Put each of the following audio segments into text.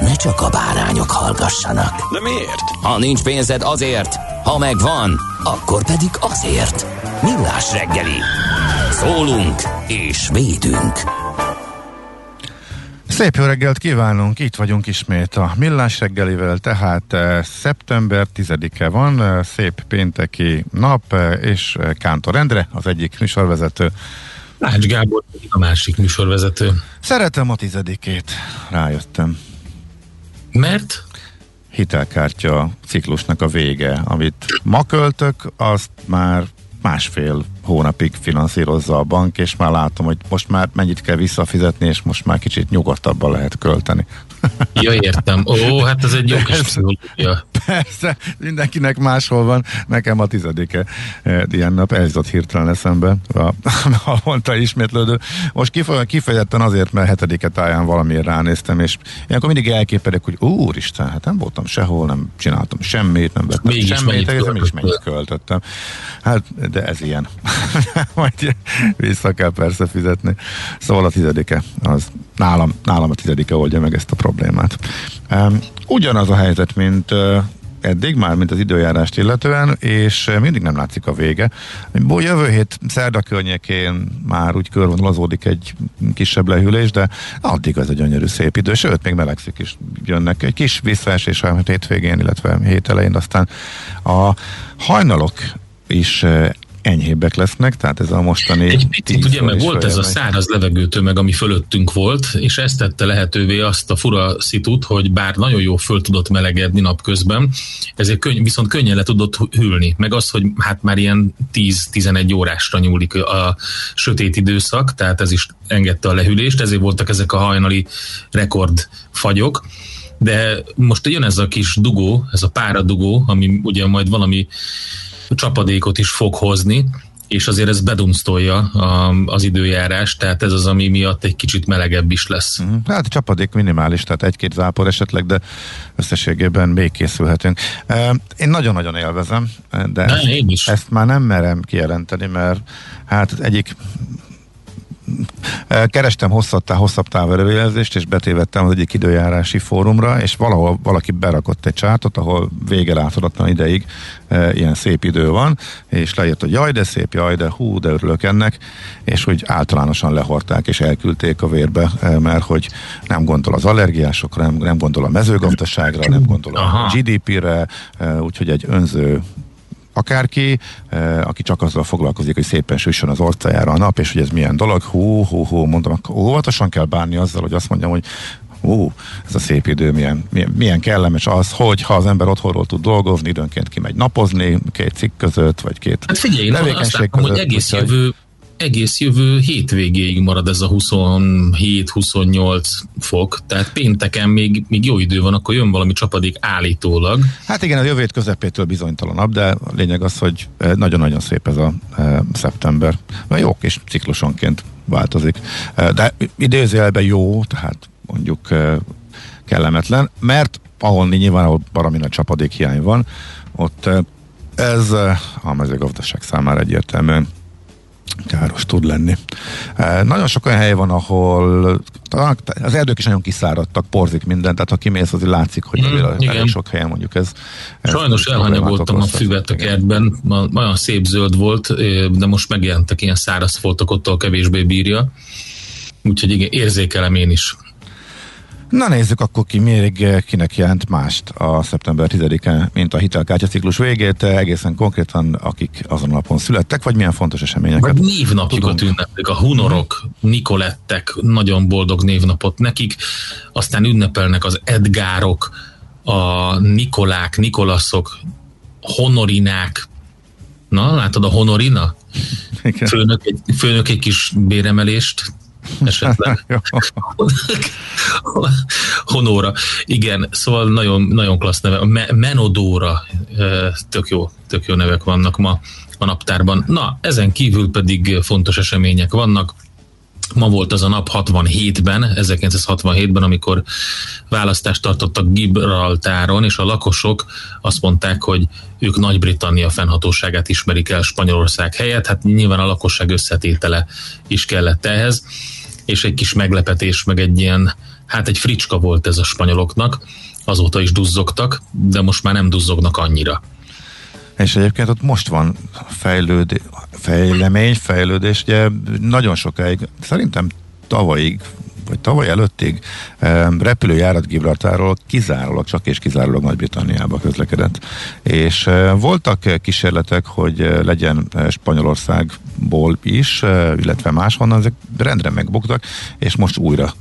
ne csak a bárányok hallgassanak. De miért? Ha nincs pénzed azért, ha megvan, akkor pedig azért. Millás reggeli. Szólunk és védünk. Szép jó reggelt kívánunk, itt vagyunk ismét a Millás reggelivel, tehát eh, szeptember 10-e van, eh, szép pénteki nap, eh, és Kántor Endre, az egyik műsorvezető. Ács Gábor a másik műsorvezető. Szeretem a tizedikét, rájöttem. Mert? Hitelkártya ciklusnak a vége, amit ma költök, azt már másfél hónapig finanszírozza a bank, és már látom, hogy most már mennyit kell visszafizetni, és most már kicsit nyugodtabban lehet költeni. Ja, értem. Ó, hát ez egy jó kis pszichológia. Persze, mindenkinek máshol van, nekem a tizedike eh, ilyen nap, ez jutott hirtelen eszembe, a, a mondta ismétlődő. Most kifeje- kifejezetten azért, mert hetedike táján valamiért ránéztem, és ilyenkor mindig elképedek, hogy úristen, hát nem voltam sehol, nem csináltam semmit, nem vettem Mégis semmit, egészen költöttél? mennyit költöttem. Hát, de ez ilyen. Majd vissza kell persze fizetni. Szóval a tizedike, az nálam, nálam a tizedike oldja meg ezt a problémát. Um, ugyanaz a helyzet, mint eddig, már mint az időjárást illetően, és mindig nem látszik a vége. Jövő hét szerda környékén már úgy körvonalazódik egy kisebb lehűlés, de addig az egy gyönyörű szép idő, sőt, még melegszik is jönnek egy kis visszaesés a hétvégén, illetve hét elején, aztán a hajnalok is enyhébbek lesznek, tehát ez a mostani... Egy picit 10 ugye, is volt ez a száraz levegőtömeg, ami fölöttünk volt, és ez tette lehetővé azt a fura szitut, hogy bár nagyon jó föl tudott melegedni napközben, ezért könny, viszont könnyen le tudott hűlni. Meg az, hogy hát már ilyen 10-11 órásra nyúlik a sötét időszak, tehát ez is engedte a lehűlést, ezért voltak ezek a hajnali rekord fagyok. De most jön ez a kis dugó, ez a páradugó, ami ugye majd valami csapadékot is fog hozni, és azért ez bedumsztolja az időjárás, tehát ez az, ami miatt egy kicsit melegebb is lesz. Mhm. Hát a csapadék minimális, tehát egy-két zápor esetleg, de összességében még készülhetünk. Eh, Én nagyon-nagyon élvezem, de Na, ezt, én is. ezt már nem merem kijelenteni, mert hát az egyik Kerestem hosszabb, tá- hosszabb távelőjelzést, és betévettem az egyik időjárási fórumra, és valahol valaki berakott egy csátot, ahol vége láthatatlan ideig e, ilyen szép idő van, és leírt, hogy jaj, de szép, jaj, de hú, de örülök ennek, és úgy általánosan lehorták, és elküldték a vérbe, e, mert hogy nem gondol az allergiásokra, nem, nem gondol a mezőgazdaságra, nem gondol a. GDP-re, e, úgyhogy egy önző akárki, aki csak azzal foglalkozik, hogy szépen süssön az orcájára a nap, és hogy ez milyen dolog, hú, hú, hú, mondom, akkor óvatosan kell bánni azzal, hogy azt mondjam, hogy Ú, ez a szép idő, milyen, milyen, milyen kellemes az, hogy ha az ember otthonról tud dolgozni, időnként kimegy napozni, két cikk között, vagy két Hát figyelj, én azt tevékenység látom, hogy között, egész úgyhogy- jövő, egész jövő hétvégéig marad ez a 27-28 fok, tehát pénteken még, még jó idő van, akkor jön valami csapadék állítólag. Hát igen, a jövő közepétől bizonytalanabb, de a lényeg az, hogy eh, nagyon-nagyon szép ez a e, szeptember. Mert jó kis ciklusonként változik. E, de idézőjelben jó, tehát mondjuk e, kellemetlen, mert ahol nyilván ahol baromi nagy csapadék hiány van, ott e, ez a mezőgazdaság számára egyértelműen káros tud lenni. Nagyon sok olyan hely van, ahol az erdők is nagyon kiszáradtak, porzik minden, tehát ha kimész, azért látszik, hogy mm, elég sok helyen mondjuk ez. ez Sajnos elhanyagoltam a füvet a kertben, olyan szép zöld volt, de most megjelentek ilyen száraz foltok, ott kevésbé bírja. Úgyhogy igen, érzékelem én is. Na nézzük akkor ki még kinek jelent mást a szeptember 10-e, mint a hitelkártya ciklus végét, egészen konkrétan akik azon napon születtek, vagy milyen fontos eseményeket. Vagy névnapjukat ünneplik, a hunorok, Nikolettek, nagyon boldog névnapot nekik, aztán ünnepelnek az Edgárok, a Nikolák, Nikolaszok, Honorinák, Na, látod a Honorina? Főnök egy, főnök egy kis béremelést esetleg. Honóra. Igen, szóval nagyon, nagyon klassz neve. A Menodóra, tök jó, tök jó nevek vannak ma a naptárban. Na, ezen kívül pedig fontos események vannak. Ma volt az a nap 67-ben, 1967-ben, amikor választást tartottak Gibraltáron, és a lakosok azt mondták, hogy ők Nagy-Britannia fennhatóságát ismerik el Spanyolország helyett. Hát nyilván a lakosság összetétele is kellett ehhez és egy kis meglepetés, meg egy ilyen, hát egy fricska volt ez a spanyoloknak, azóta is duzzogtak, de most már nem duzzognak annyira. És egyébként ott most van fejlőd, fejlemény, fejlődés, ugye nagyon sokáig, szerintem tavalyig vagy tavaly előttig repülőjárat Gibraltáról kizárólag, csak és kizárólag Nagy-Britanniába közlekedett. És voltak kísérletek, hogy legyen Spanyolországból is, illetve máshonnan, ezek rendre megbuktak, és most újra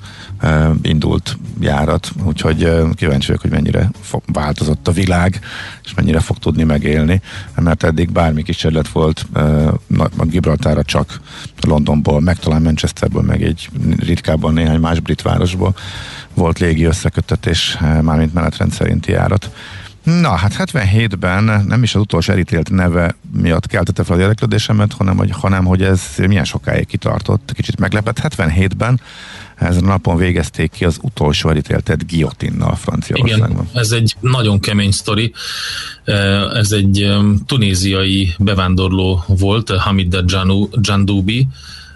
indult járat, úgyhogy kíváncsi vagyok, hogy mennyire változott a világ, és mennyire fog tudni megélni, mert eddig bármi kísérlet volt a Gibraltára csak Londonból, meg talán Manchesterből, meg egy ritkábban néhány más brit városból volt légi összeköttetés, mármint menetrend szerinti járat. Na, hát 77-ben nem is az utolsó elítélt neve miatt keltette fel az érdeklődésemet, hanem hogy, hanem hogy ez milyen sokáig kitartott, kicsit meglepett. 77-ben ezen a napon végezték ki az utolsó elítéltet guillotinnal Franciaországban. Igen, ez egy nagyon kemény sztori. Ez egy tunéziai bevándorló volt, Hamid Jandoubi,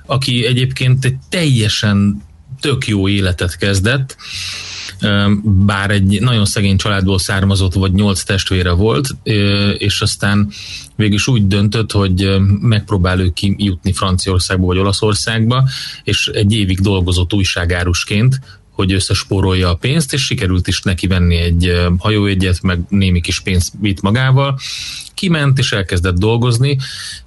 aki egyébként egy teljesen tök jó életet kezdett, bár egy nagyon szegény családból származott, vagy nyolc testvére volt, és aztán végül úgy döntött, hogy megpróbál ő kijutni Franciaországba vagy Olaszországba, és egy évig dolgozott újságárusként, hogy összespórolja a pénzt, és sikerült is neki venni egy hajóegyet, meg némi kis pénzt vitt magával. Kiment és elkezdett dolgozni,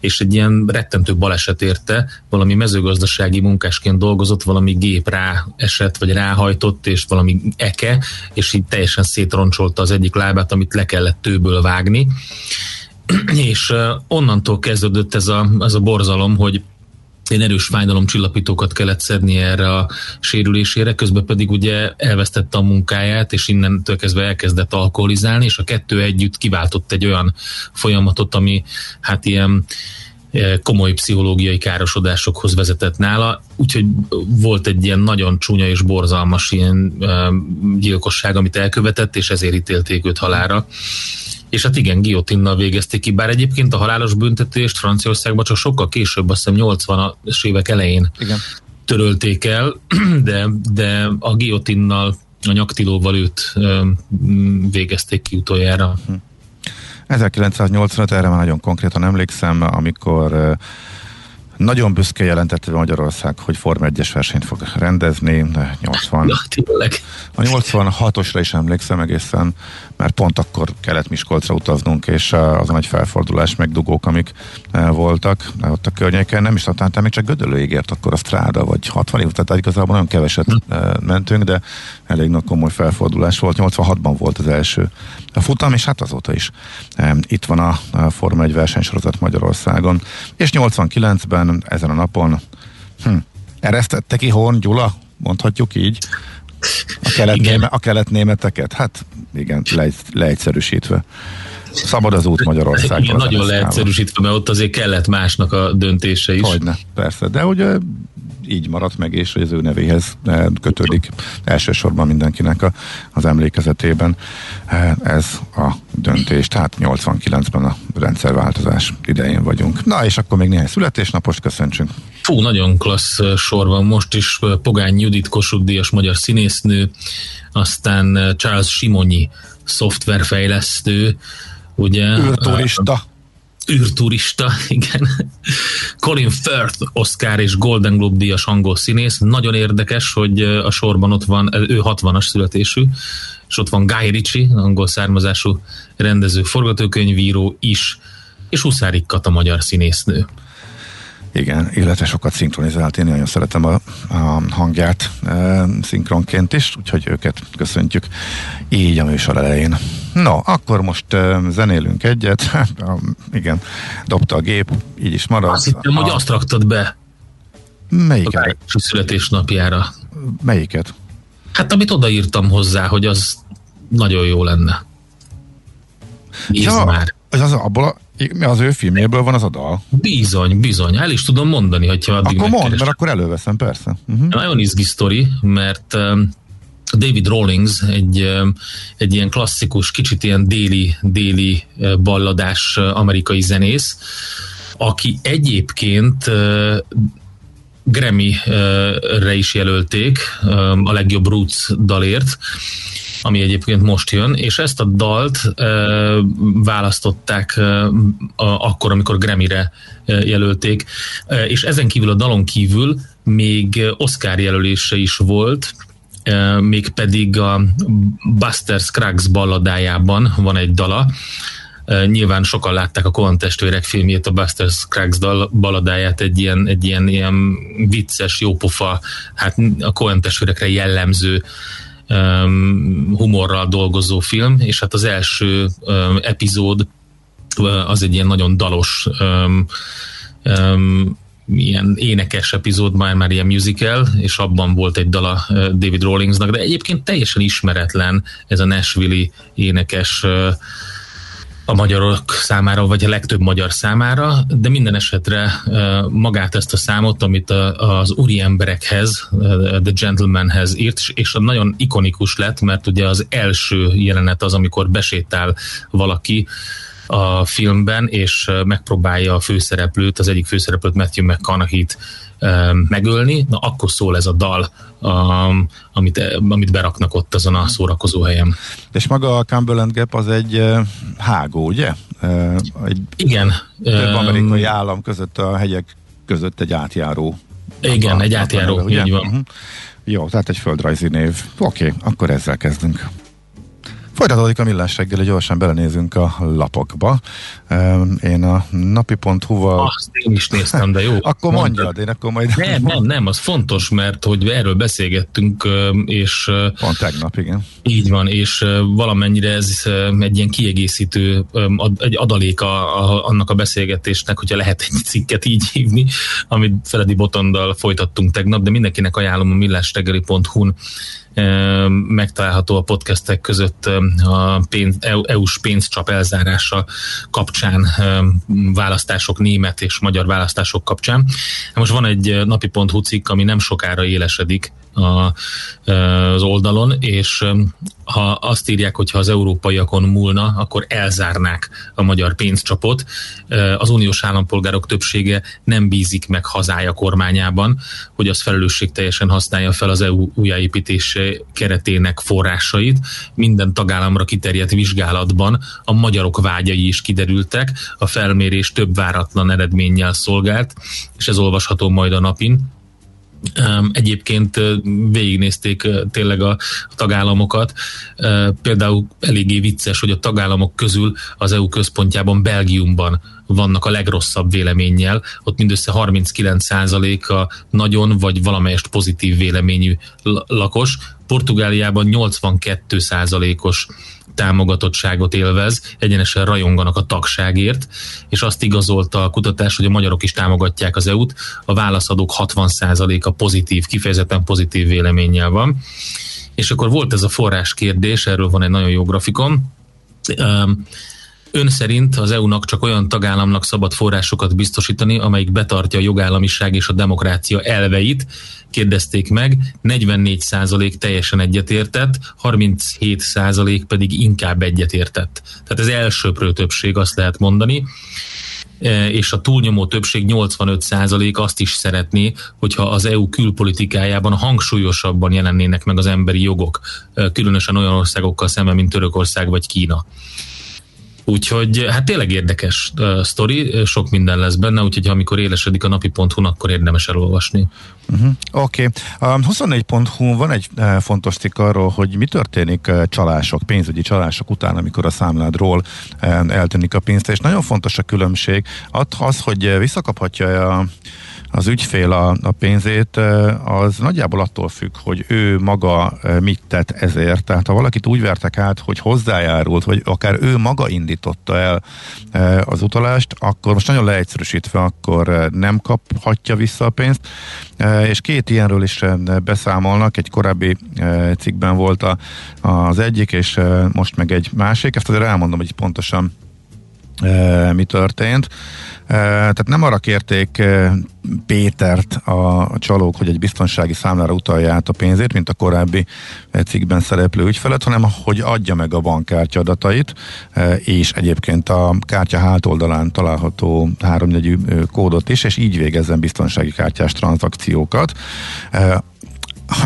és egy ilyen rettentő baleset érte, valami mezőgazdasági munkásként dolgozott, valami gép rá esett, vagy ráhajtott, és valami eke, és így teljesen szétroncsolta az egyik lábát, amit le kellett tőből vágni. És onnantól kezdődött ez a, ez a borzalom, hogy ilyen erős fájdalomcsillapítókat kellett szedni erre a sérülésére, közben pedig ugye elvesztette a munkáját, és innentől kezdve elkezdett alkoholizálni, és a kettő együtt kiváltott egy olyan folyamatot, ami hát ilyen e, komoly pszichológiai károsodásokhoz vezetett nála, úgyhogy volt egy ilyen nagyon csúnya és borzalmas ilyen e, gyilkosság, amit elkövetett, és ezért ítélték őt halára és hát igen, giotinnal végezték ki, bár egyébként a halálos büntetést Franciaországban csak sokkal később, azt hiszem 80-as évek elején igen. törölték el, de, de a giotinnal, a nyaktilóval őt végezték ki utoljára. 1985, erre már nagyon konkrétan emlékszem, amikor nagyon büszke jelentette Magyarország, hogy Form 1-es versenyt fog rendezni. 80. Ja, A 86-osra is emlékszem egészen, mert pont akkor kellett Miskolcra utaznunk, és az a nagy felfordulás, meg dugók, amik voltak ott a környéken, nem is talán még csak Gödöllőig ért akkor a Stráda, vagy 60 év, tehát igazából nagyon keveset hm. mentünk, de elég nagy komoly felfordulás volt. 86-ban volt az első a futam, és hát azóta is itt van a, a Forma 1 versenysorozat Magyarországon. És 89-ben ezen a napon hm, eresztette ki Horn Gyula, mondhatjuk így, a, kelet a kelet-németeket? Hát igen, le, leegyszerűsítve. Szabad az út Magyarországon. Igen, nagyon leegyszerűsítve, mert ott azért kellett másnak a döntése is. Hogyne, persze. De ugye így maradt meg, és hogy az ő nevéhez eh, kötődik elsősorban mindenkinek a, az emlékezetében. Eh, ez a döntés, tehát 89-ben a rendszerváltozás idején vagyunk. Na, és akkor még néhány születésnapost köszöntsünk. Fú, nagyon klassz sor van most is. Pogány Judit Kossuth Díjas magyar színésznő, aztán Charles Simonyi szoftverfejlesztő, ugye? Őrturista űrturista, igen. Colin Firth, Oscar és Golden Globe díjas angol színész. Nagyon érdekes, hogy a sorban ott van, ő 60-as születésű, és ott van Guy Ritchie, angol származású rendező, forgatókönyvíró is, és Huszárik Kata magyar színésznő. Igen, illetve sokat szinkronizált, én nagyon szeretem a, a hangját e, szinkronként is, úgyhogy őket köszöntjük így a műsor elején. No, akkor most e, zenélünk egyet, a, igen, dobta a gép, így is marad. Azt hittem, a, hogy azt raktad be melyiket? a születésnapjára. Melyiket? Hát amit odaírtam hozzá, hogy az nagyon jó lenne. Nézd ja, már. Az, az abból a az ő filmjéből van az a dal? Bizony, bizony. El is tudom mondani, hogyha addig Akkor mondd, mert akkor előveszem, persze. Uh-huh. Nagyon izgi sztori, mert um, David Rawlings egy, um, egy ilyen klasszikus, kicsit ilyen déli, déli uh, balladás uh, amerikai zenész, aki egyébként uh, Grammy-re is jelölték um, a legjobb roots dalért, ami egyébként most jön, és ezt a dalt e, választották e, akkor, amikor Grammy-re e, jelölték, e, és ezen kívül a dalon kívül még Oscar jelölése is volt, e, mégpedig a Buster Scruggs balladájában van egy dala, Nyilván sokan látták a Coen testvérek filmjét, a Buster Scruggs baladáját, egy ilyen, egy ilyen, ilyen vicces, jópofa, hát a Coen testvérekre jellemző humorral dolgozó film, és hát az első um, epizód uh, az egy ilyen nagyon dalos um, um, ilyen énekes epizód, már, már ilyen musical, és abban volt egy dala uh, David Rawlingsnak, de egyébként teljesen ismeretlen ez a Nashville énekes uh, a magyarok számára, vagy a legtöbb magyar számára, de minden esetre magát ezt a számot, amit az úri emberekhez, The Gentlemanhez írt, és nagyon ikonikus lett, mert ugye az első jelenet az, amikor besétál valaki a filmben, és megpróbálja a főszereplőt, az egyik főszereplőt Matthew McConaughey-t megölni, na akkor szól ez a dal, um, amit, amit beraknak ott azon a szórakozó helyen. És maga a Cumberland Gap az egy hágó, ugye? Egy Igen. Több amerikai állam között a hegyek között egy átjáró. Igen, a, egy átjáró, neve, így van. Uh-huh. Jó, tehát egy földrajzi név. Oké, okay, akkor ezzel kezdünk. Folytatódik a millás reggel, gyorsan belenézünk a lapokba. Én a napi.hu-val... Azt én is néztem, de jó. akkor mondjad, én akkor majd... Nem, nem, nem, az fontos, mert hogy erről beszélgettünk, és... Pont tegnap, igen. Így van, és valamennyire ez egy ilyen kiegészítő, egy adalék a, a, annak a beszélgetésnek, hogyha lehet egy cikket így hívni, amit Feledi Botondal folytattunk tegnap, de mindenkinek ajánlom a millástegeli.hu-n megtalálható a podcastek között a pénz, EU-s pénzcsap elzárása kapcsán, választások német és magyar választások kapcsán. Most van egy napi.hu cikk, ami nem sokára élesedik a, az oldalon, és ha azt írják, hogy ha az európaiakon múlna, akkor elzárnák a magyar pénzcsapot. Az uniós állampolgárok többsége nem bízik meg hazája kormányában, hogy az teljesen használja fel az EU újjáépítés keretének forrásait. Minden tagállamra kiterjedt vizsgálatban a magyarok vágyai is kiderültek, a felmérés több váratlan eredménnyel szolgált, és ez olvasható majd a napin Egyébként végignézték tényleg a tagállamokat. Például eléggé vicces, hogy a tagállamok közül az EU központjában, Belgiumban vannak a legrosszabb véleménnyel. Ott mindössze 39%-a nagyon vagy valamelyest pozitív véleményű lakos. Portugáliában 82%-os támogatottságot élvez, egyenesen rajonganak a tagságért, és azt igazolta a kutatás, hogy a magyarok is támogatják az EU-t, a válaszadók 60%-a pozitív, kifejezetten pozitív véleménnyel van. És akkor volt ez a forrás kérdés, erről van egy nagyon jó grafikon. Ön szerint az EU-nak csak olyan tagállamnak szabad forrásokat biztosítani, amelyik betartja a jogállamiság és a demokrácia elveit, kérdezték meg, 44% teljesen egyetértett, 37% pedig inkább egyetértett. Tehát ez elsőprő többség, azt lehet mondani e, és a túlnyomó többség 85% azt is szeretné, hogyha az EU külpolitikájában hangsúlyosabban jelennének meg az emberi jogok, e, különösen olyan országokkal szemben, mint Törökország vagy Kína. Úgyhogy hát tényleg érdekes uh, sztori, sok minden lesz benne, úgyhogy amikor élesedik a napi.hu, akkor érdemes elolvasni. Uh-huh. Oké. Okay. A 24.hu van egy uh, fontos cikk arról, hogy mi történik uh, csalások, pénzügyi csalások után, amikor a számládról uh, eltűnik a pénzt, és nagyon fontos a különbség. Az, hogy visszakaphatja a az ügyfél a, a pénzét, az nagyjából attól függ, hogy ő maga mit tett ezért. Tehát ha valakit úgy vertek át, hogy hozzájárult, vagy akár ő maga indította el az utalást, akkor most nagyon leegyszerűsítve, akkor nem kaphatja vissza a pénzt. És két ilyenről is beszámolnak, egy korábbi cikkben volt a, az egyik, és most meg egy másik. Ezt azért elmondom, hogy pontosan mi történt. Tehát nem arra kérték Pétert a csalók, hogy egy biztonsági számlára utalja át a pénzét, mint a korábbi cikkben szereplő ügyfelet, hanem hogy adja meg a bankkártya adatait, és egyébként a kártya hátoldalán található háromjegyű kódot is, és így végezzen biztonsági kártyás tranzakciókat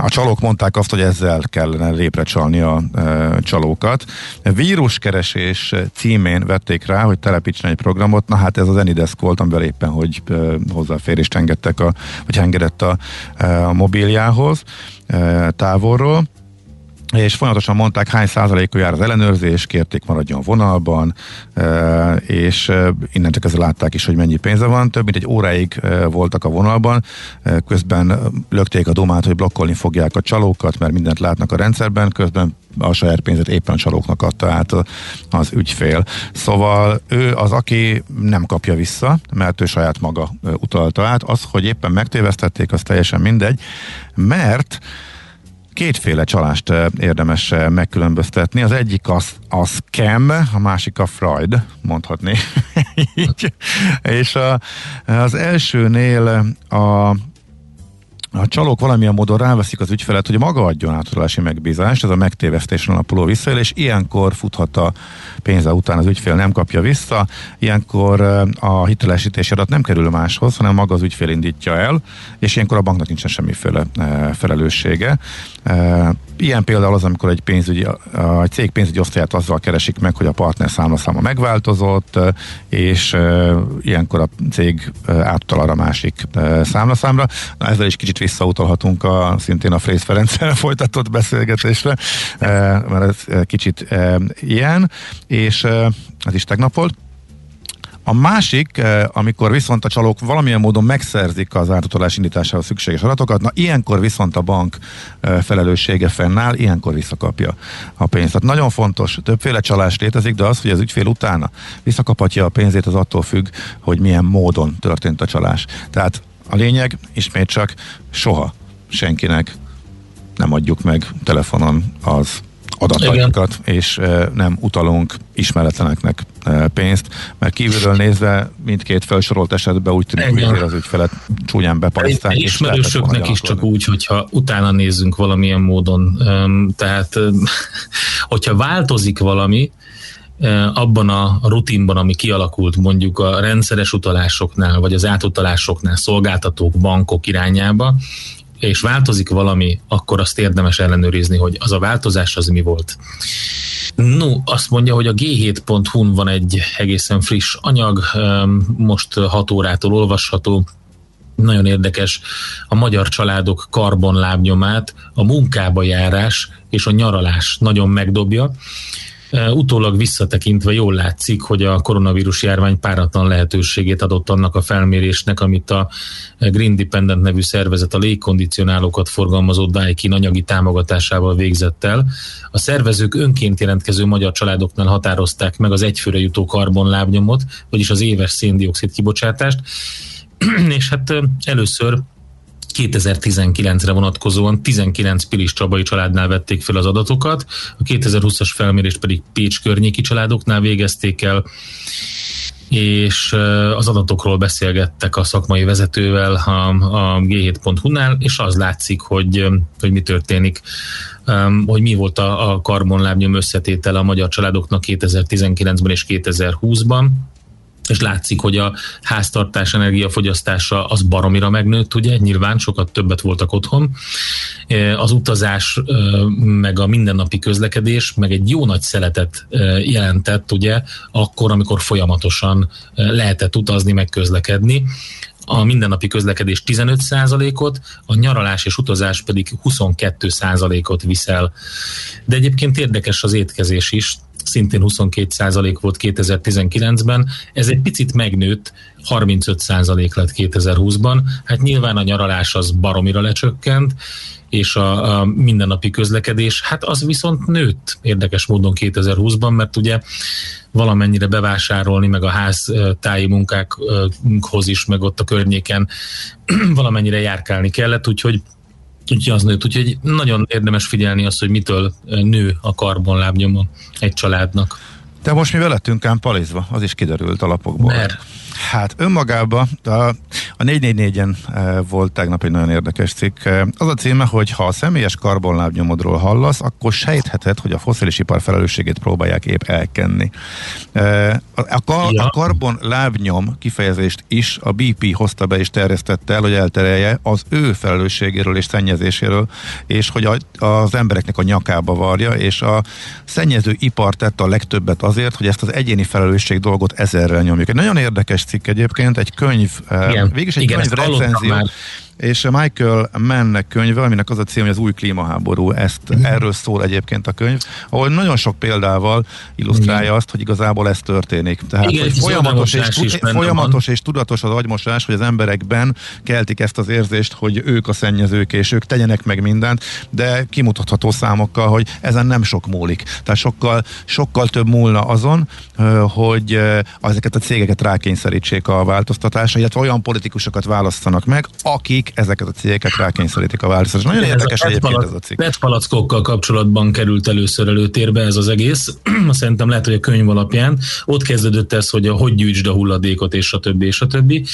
a csalók mondták azt, hogy ezzel kellene lépre csalni a e, csalókat. Víruskeresés címén vették rá, hogy telepítsen egy programot, na hát ez az Enidesk volt, amivel éppen, hogy e, hozzáférést engedtek a, vagy engedett a, e, a mobiljához e, távolról és folyamatosan mondták, hány százalékú jár az ellenőrzés, kérték maradjon vonalban, és innen csak ezzel látták is, hogy mennyi pénze van. Több mint egy óráig voltak a vonalban, közben lökték a domát, hogy blokkolni fogják a csalókat, mert mindent látnak a rendszerben, közben a saját pénzét éppen a csalóknak adta át az ügyfél. Szóval ő az, aki nem kapja vissza, mert ő saját maga utalta át. Az, hogy éppen megtévesztették, az teljesen mindegy, mert kétféle csalást érdemes megkülönböztetni. Az egyik az a scam, a másik a Freud, mondhatni. Így. És a, az elsőnél a a csalók valamilyen módon ráveszik az ügyfelet, hogy maga adjon átutalási megbízást, ez a megtévesztésen alapuló visszaélés, ilyenkor futhat a pénze után az ügyfél nem kapja vissza, ilyenkor a hitelesítési adat nem kerül máshoz, hanem maga az ügyfél indítja el, és ilyenkor a banknak nincsen semmiféle felelőssége. Ilyen például az, amikor egy pénzügyi, egy cég pénzügyi osztályát azzal keresik meg, hogy a partner számlaszáma megváltozott, és ilyenkor a cég átutal arra másik számlaszámra. Na, ezzel is kicsit visszautalhatunk a, szintén a Frész Ferenccel folytatott beszélgetésre, mert ez kicsit ilyen, és ez is tegnap volt. A másik, eh, amikor viszont a csalók valamilyen módon megszerzik az átutalás indításához szükséges adatokat, na ilyenkor viszont a bank eh, felelőssége fennáll, ilyenkor visszakapja a pénzt. Tehát nagyon fontos, többféle csalás létezik, de az, hogy az ügyfél utána visszakaphatja a pénzét, az attól függ, hogy milyen módon történt a csalás. Tehát a lényeg ismét csak soha senkinek nem adjuk meg telefonon az adatainkat, Igen. és nem utalunk ismeretleneknek pénzt, mert kívülről nézve mindkét felsorolt esetben úgy tűnik, hogy az ügyfelet csúnyán bepajzták. Ismerősöknek is csak úgy, hogyha utána nézzünk valamilyen módon. Tehát, hogyha változik valami, abban a rutinban, ami kialakult mondjuk a rendszeres utalásoknál, vagy az átutalásoknál, szolgáltatók, bankok irányába, és változik valami, akkor azt érdemes ellenőrizni, hogy az a változás az mi volt. No, azt mondja, hogy a g7.hu-n van egy egészen friss anyag, most 6 órától olvasható, nagyon érdekes, a magyar családok karbonlábnyomát, a munkába járás és a nyaralás nagyon megdobja. Utólag visszatekintve jól látszik, hogy a koronavírus járvány páratlan lehetőségét adott annak a felmérésnek, amit a Green Dependent nevű szervezet a légkondicionálókat forgalmazó Daikin anyagi támogatásával végzett el. A szervezők önként jelentkező magyar családoknál határozták meg az egyfőre jutó karbonlábnyomot, vagyis az éves széndiokszid kibocsátást, és hát először 2019-re vonatkozóan 19 Pilis Csabai családnál vették fel az adatokat, a 2020-as felmérést pedig Pécs környéki családoknál végezték el, és az adatokról beszélgettek a szakmai vezetővel a, a G7.hu-nál, és az látszik, hogy, hogy mi történik, hogy mi volt a, a karbonlábnyom összetétele a magyar családoknak 2019-ben és 2020-ban és látszik, hogy a háztartás energiafogyasztása az baromira megnőtt, ugye, nyilván sokat többet voltak otthon. E, az utazás, e, meg a mindennapi közlekedés, meg egy jó nagy szeletet e, jelentett, ugye, akkor, amikor folyamatosan lehetett utazni, meg közlekedni a mindennapi közlekedés 15%-ot, a nyaralás és utazás pedig 22%-ot viszel. De egyébként érdekes az étkezés is, szintén 22% volt 2019-ben, ez egy picit megnőtt, 35% lett 2020-ban. Hát nyilván a nyaralás az baromira lecsökkent, és a, a mindennapi közlekedés, hát az viszont nőtt érdekes módon 2020-ban, mert ugye valamennyire bevásárolni, meg a ház táji munkákhoz is, meg ott a környéken valamennyire járkálni kellett, úgyhogy Úgyhogy az nőtt, úgyhogy nagyon érdemes figyelni azt, hogy mitől nő a karbonlábnyoma egy családnak. De most mi velettünk ám palizva, az is kiderült alapokból. Mert Hát önmagában a, a 444-en e, volt tegnap egy nagyon érdekes cikk. E, az a címe, hogy ha a személyes karbonlábnyomodról hallasz, akkor sejtheted, hogy a foszilis ipar felelősségét próbálják épp elkenni. E, a, a, kar, ja. a karbonlábnyom kifejezést is a BP hozta be és terjesztette el, hogy elterelje az ő felelősségéről és szennyezéséről, és hogy a, az embereknek a nyakába varja, és a szennyező ipar tette a legtöbbet azért, hogy ezt az egyéni felelősség dolgot ezerrel nyomjuk. Egy nagyon érdekes cikk egyébként, egy könyv, eh, Igen. végülis egy Igen, könyv recenzió, és Michael Mannnek könyve, aminek az a cím, hogy az új klímaháború, ezt mm. erről szól egyébként a könyv, ahol nagyon sok példával illusztrálja Igen. azt, hogy igazából ez történik. Tehát Igen, hogy folyamatos, és, folyamatos és tudatos az agymosás, hogy az emberekben keltik ezt az érzést, hogy ők a szennyezők, és ők tegyenek meg mindent, de kimutatható számokkal, hogy ezen nem sok múlik. Tehát sokkal, sokkal több múlna azon, hogy ezeket a cégeket rákényszerítsék a változtatásra, illetve olyan politikusokat választanak meg, akik akik ezeket a cégeket rákényszerítik a változtatásra. Nagyon érdekes ez egyébként ez a cikk. PET kapcsolatban került először előtérbe ez az egész. Szerintem lehet, hogy a könyv alapján ott kezdődött ez, hogy a, hogy gyűjtsd a hulladékot, és a többi, és a többi.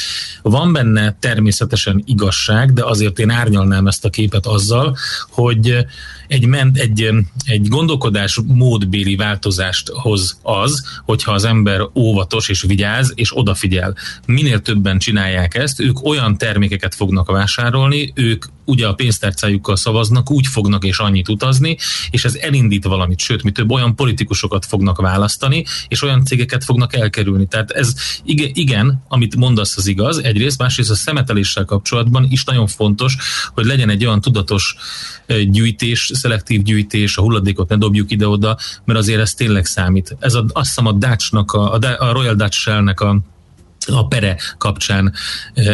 Van benne természetesen igazság, de azért én árnyalnám ezt a képet azzal, hogy egy, ment, egy, egy gondolkodás módbéli változást hoz az, hogyha az ember óvatos és vigyáz, és odafigyel. Minél többen csinálják ezt, ők olyan termékeket fognak vásárolni, ők ugye a pénztárcájukkal szavaznak, úgy fognak és annyit utazni, és ez elindít valamit, sőt, mi több olyan politikusokat fognak választani, és olyan cégeket fognak elkerülni. Tehát ez igen, igen amit mondasz, az igaz, egyrészt, másrészt a szemeteléssel kapcsolatban is nagyon fontos, hogy legyen egy olyan tudatos gyűjtés, szelektív gyűjtés, a hulladékot ne dobjuk ide-oda, mert azért ez tényleg számít. Ez a, azt hiszem a Dutch-nak, a, a Royal Dutch Shell-nek a a pere kapcsán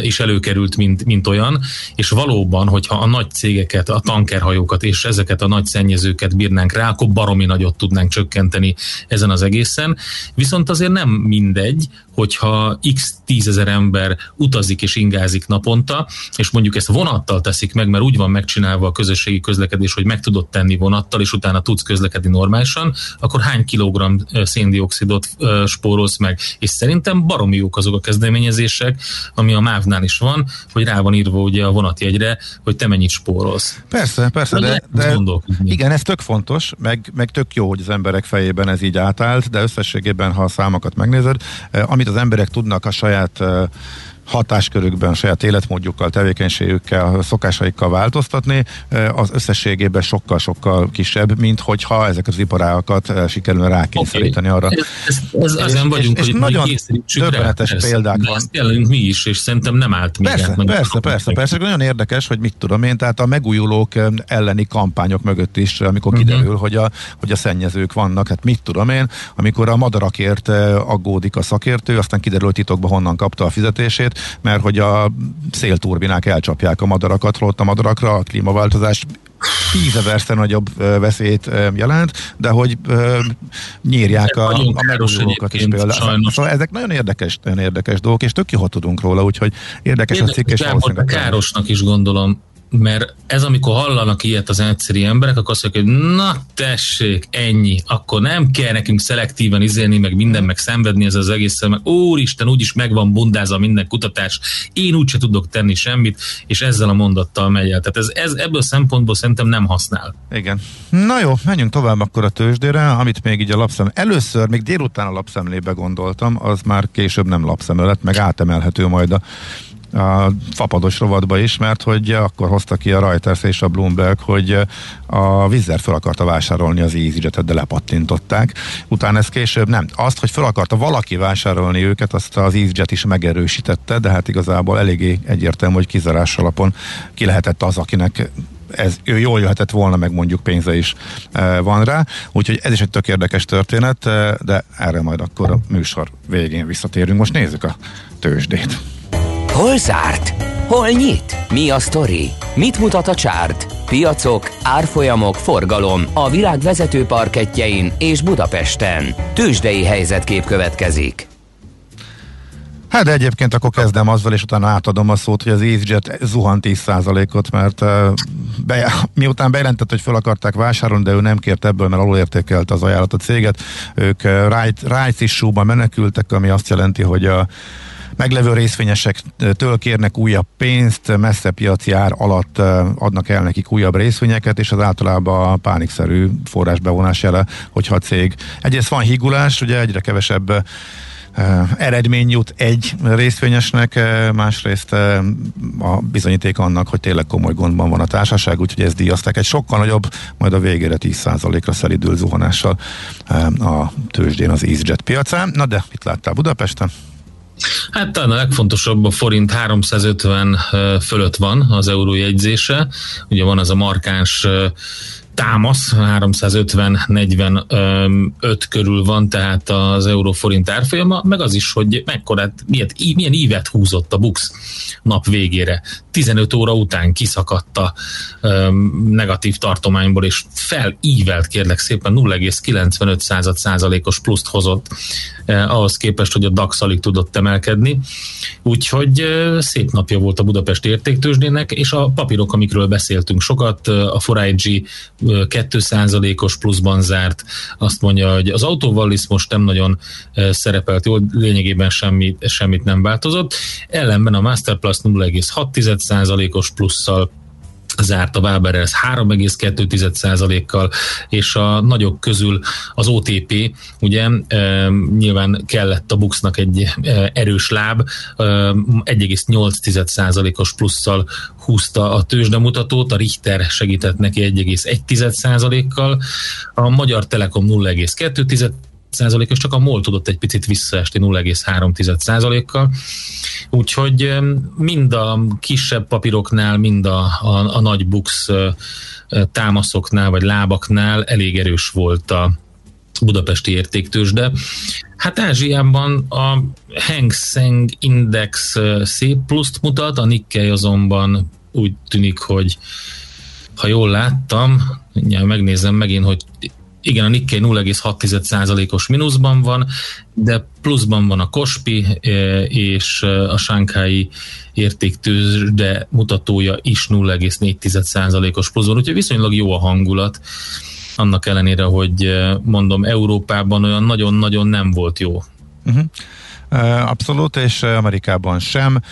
is előkerült, mint, mint olyan, és valóban, hogyha a nagy cégeket, a tankerhajókat és ezeket a nagy szennyezőket bírnánk rá, akkor baromi nagyot tudnánk csökkenteni ezen az egészen. Viszont azért nem mindegy, hogyha x tízezer ember utazik és ingázik naponta, és mondjuk ezt vonattal teszik meg, mert úgy van megcsinálva a közösségi közlekedés, hogy meg tudod tenni vonattal, és utána tudsz közlekedni normálisan, akkor hány kilogramm széndiokszidot spórolsz meg? És szerintem baromi jók azok a kezdeményezések, ami a MÁV-nál is van, hogy rá van írva ugye a vonatjegyre, hogy te mennyit spórolsz. Persze, persze, de, de, de igen, ez tök fontos, meg, meg tök jó, hogy az emberek fejében ez így átállt, de összességében, ha a számokat megnézed, eh, amit az emberek tudnak a saját eh, hatáskörükben, saját életmódjukkal, tevékenységükkel, szokásaikkal változtatni, az összességében sokkal-sokkal kisebb, mint hogyha ezeket az iparágakat sikerülne rákényszeríteni okay. arra. Ez, ez, ez ezen vagyunk, és, és hogy nagyon döbbenetes példák van. Ezt mi is, és szerintem nem állt még Persze, át, persze, persze, persze, nagyon érdekes, hogy mit tudom én, tehát a megújulók elleni kampányok mögött is, amikor uh-huh. kiderül, hogy a, hogy a szennyezők vannak, hát mit tudom én, amikor a madarakért aggódik a szakértő, aztán kiderül, hogy titokban honnan kapta a fizetését, mert hogy a szélturbinák elcsapják a madarakat, holott a madarakra a klímaváltozás tízezerszer nagyobb veszélyt jelent, de hogy nyírják a, a megújulókat is például. Sajnos. Szóval ezek nagyon érdekes, nagyon érdekes dolgok, és tök jó tudunk róla, úgyhogy érdekes, érdekes a cikk, és valószínűleg... Károsnak is gondolom mert ez amikor hallanak ilyet az egyszerű emberek, akkor azt mondják, hogy na tessék, ennyi, akkor nem kell nekünk szelektíven izélni, meg minden, meg szenvedni ez az egész, meg úristen, úgyis megvan bundázva minden kutatás, én úgyse tudok tenni semmit, és ezzel a mondattal megy el. Tehát ez, ez ebből a szempontból szerintem nem használ. Igen. Na jó, menjünk tovább akkor a tőzsdére, amit még így a lapszem. Először, még délután a lapszemlébe gondoltam, az már később nem lapszemle lett, meg átemelhető majd a a fapados rovatba is, mert hogy akkor hozta ki a Reuters és a Bloomberg, hogy a Vizzer fel akarta vásárolni az EasyJet-et, de lepattintották. Utána ez később nem. Azt, hogy fel akarta valaki vásárolni őket, azt az EasyJet is megerősítette, de hát igazából eléggé egyértelmű, hogy kizarás alapon ki lehetett az, akinek ez, ő jól jöhetett volna, meg mondjuk pénze is e, van rá. Úgyhogy ez is egy tök érdekes történet, e, de erre majd akkor a műsor végén visszatérünk. Most nézzük a tőzsdét. Hol zárt? Hol nyit? Mi a sztori? Mit mutat a csárt? Piacok, árfolyamok, forgalom a világ vezető parketjein és Budapesten. Tősdei helyzetkép következik. Hát de egyébként akkor kezdem azzal, és utána átadom a szót, hogy az EasyJet zuhan 10%-ot, mert be, miután bejelentett, hogy fel akarták vásárolni, de ő nem kért ebből, mert alulértékelt az ajánlat a céget, ők right, rights issue menekültek, ami azt jelenti, hogy a meglevő részvényesektől kérnek újabb pénzt, messze piaci ár alatt adnak el nekik újabb részvényeket, és az általában pánikszerű forrásbevonás jele, hogyha a cég egyrészt van higulás, ugye egyre kevesebb eredmény jut egy részvényesnek, másrészt a bizonyíték annak, hogy tényleg komoly gondban van a társaság, úgyhogy ez díjazták egy sokkal nagyobb, majd a végére 10%-ra szelidül zuhanással a tőzsdén az EasyJet piacán. Na de mit láttál Budapesten? Hát talán a legfontosabb a forint 350 fölött van az euró jegyzése. Ugye van az a markáns támasz, 350-45 körül van, tehát az euróforint árfolyama, meg az is, hogy mekkorát, milyen, milyen ívet húzott a BUX nap végére. 15 óra után kiszakadt a negatív tartományból, és felívelt kérlek szépen 0,95 százalékos pluszt hozott eh, ahhoz képest, hogy a DAX alig tudott emelkedni. Úgyhogy eh, szép napja volt a Budapest értéktősdének, és a papírok, amikről beszéltünk sokat, eh, a 4 2%-os pluszban zárt, azt mondja, hogy az autóval most nem nagyon szerepelt jól, lényegében semmi, semmit nem változott. Ellenben a Masterplus 0,6%-os plusszal zárt a Waberers 3,2%-kal, és a nagyok közül az OTP, ugye nyilván kellett a Buxnak egy erős láb, e, 1,8%-os plusszal húzta a tőzsdemutatót, a Richter segített neki 1,1%-kal, a Magyar Telekom 0,2 százalékos, csak a MOL tudott egy picit visszaesni 0,3 százalékkal. Úgyhogy mind a kisebb papíroknál, mind a, a, a nagy bux támaszoknál vagy lábaknál elég erős volt a budapesti értéktősde. Hát Ázsiában a Hang Seng Index szép pluszt mutat, a Nikkei azonban úgy tűnik, hogy ha jól láttam, megnézem megint, hogy igen, a Nikkei 0,6%-os mínuszban van, de pluszban van a Kospi e, és e, a Sánkhái értéktőzde mutatója is 0,4%-os pluszban, úgyhogy viszonylag jó a hangulat annak ellenére, hogy e, mondom, Európában olyan nagyon-nagyon nem volt jó. Uh-huh. Abszolút, és Amerikában sem.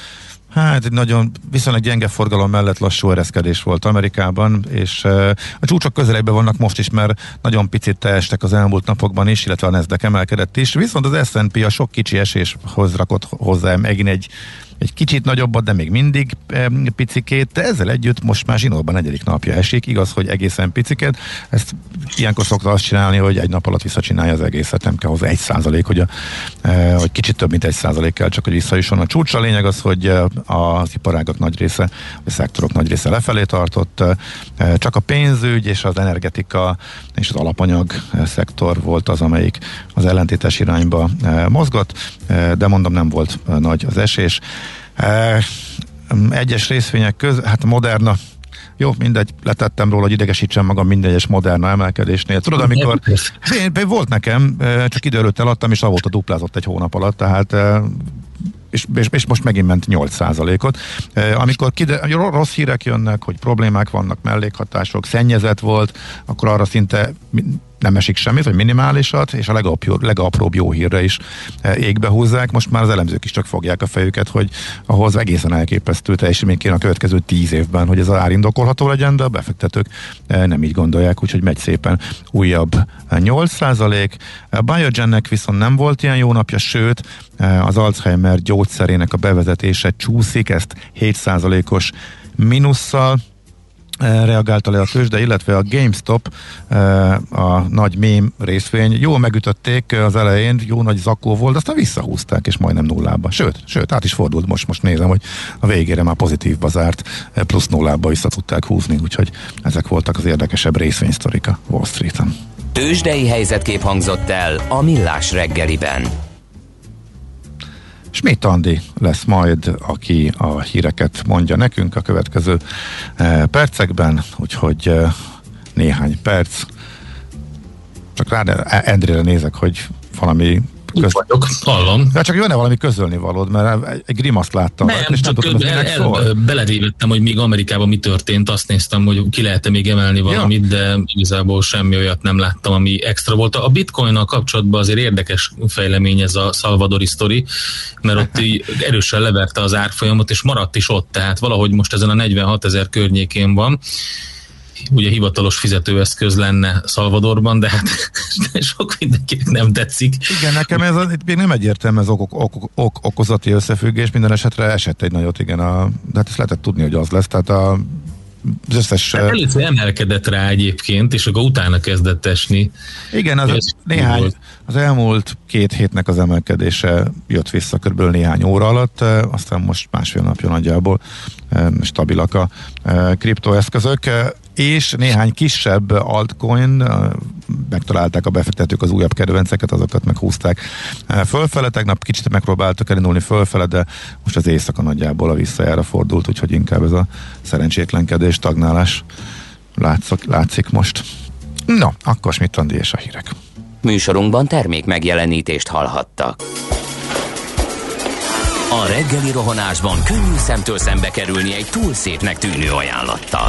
Hát egy nagyon viszonylag gyenge forgalom mellett lassú ereszkedés volt Amerikában, és uh, a csúcsok közelében vannak most is, mert nagyon picit estek az elmúlt napokban is, illetve a Nasdaq emelkedett is, viszont az S&P a sok kicsi eséshoz rakott hozzá megint egy egy kicsit nagyobbat, de még mindig e, picikét, de ezzel együtt most már zsinórban negyedik napja esik, igaz, hogy egészen picikét, ezt ilyenkor szokta azt csinálni, hogy egy nap alatt visszacsinálja az egészet, nem kell hozzá egy százalék, hogy, a, e, hogy kicsit több, mint egy százalék kell, csak hogy visszajusson. A csúcs. A lényeg az, hogy az iparágak nagy része, a szektorok nagy része lefelé tartott, e, csak a pénzügy és az energetika és az alapanyag szektor volt az, amelyik az ellentétes irányba mozgott, de mondom nem volt nagy az esés. Egyes részvények között, hát Moderna jó, mindegy, letettem róla, hogy idegesítsem magam minden egyes Moderna emelkedésnél. Tudod, amikor én, volt nekem, csak idő előtt eladtam, és avóta duplázott egy hónap alatt, tehát és, és, és most megint ment 8%-ot. Amikor kide, rossz hírek jönnek, hogy problémák vannak, mellékhatások, szennyezet volt, akkor arra szinte nem esik semmit, vagy minimálisat, és a legapróbb, legapróbb jó hírre is égbe húzzák. Most már az elemzők is csak fogják a fejüket, hogy ahhoz egészen elképesztő teljesítmény kéne a következő tíz évben, hogy ez az ár indokolható legyen, de a befektetők nem így gondolják, úgyhogy megy szépen újabb 8%. Biogennek viszont nem volt ilyen jó napja, sőt, az Alzheimer gyógyszerének a bevezetése csúszik, ezt 7%-os minusszal reagálta le a tőzsde, illetve a GameStop, a nagy mém részvény, jól megütötték az elején, jó nagy zakó volt, aztán visszahúzták, és majdnem nullába. Sőt, sőt, át is fordult most, most nézem, hogy a végére már pozitívba zárt, plusz nullába vissza tudták húzni, úgyhogy ezek voltak az érdekesebb részvénysztorika Wall Street-en. Tőzsdei helyzetkép hangzott el a Millás reggeliben. Schmidt Andi lesz majd, aki a híreket mondja nekünk a következő eh, percekben, úgyhogy eh, néhány perc. Csak rád Endrére nézek, hogy valami Köz... vagyok, hallom. De csak jönne valami közölni valód, mert egy grimaszt láttam. Nem, és csak tudom, el, el, beledévettem, hogy még Amerikában mi történt, azt néztem, hogy ki lehet-e még emelni valamit, ja. de igazából semmi olyat nem láttam, ami extra volt. A bitcoin kapcsolatban azért érdekes fejlemény ez a Salvadori sztori, mert ott erősen leverte az árfolyamot, és maradt is ott, tehát valahogy most ezen a 46 ezer környékén van ugye hivatalos fizetőeszköz lenne Szalvadorban, de hát sok mindenkinek nem tetszik. Igen, nekem ez itt még nem egyértelmű ez ok, ok, ok, okozati összefüggés, minden esetre esett egy nagyot, igen, a, de hát ezt lehetett tudni, hogy az lesz, tehát a az összes... Hát először emelkedett rá egyébként, és akkor utána kezdett esni. Igen, az néhány, volt. az elmúlt két hétnek az emelkedése jött vissza kb. néhány óra alatt, aztán most másfél napja nagyjából stabilak a kriptoeszközök és néhány kisebb altcoin, megtalálták a befektetők az újabb kedvenceket, azokat meghúzták fölfele. Tegnap kicsit megpróbáltak elindulni fölfele, de most az éjszaka nagyjából a visszajára fordult, úgyhogy inkább ez a szerencsétlenkedés, tagnálás látszok, látszik most. No, akkor mit Andi és a hírek. Műsorunkban termék megjelenítést hallhattak. A reggeli rohanásban könnyű szemtől szembe kerülni egy túl szépnek tűnő ajánlattal.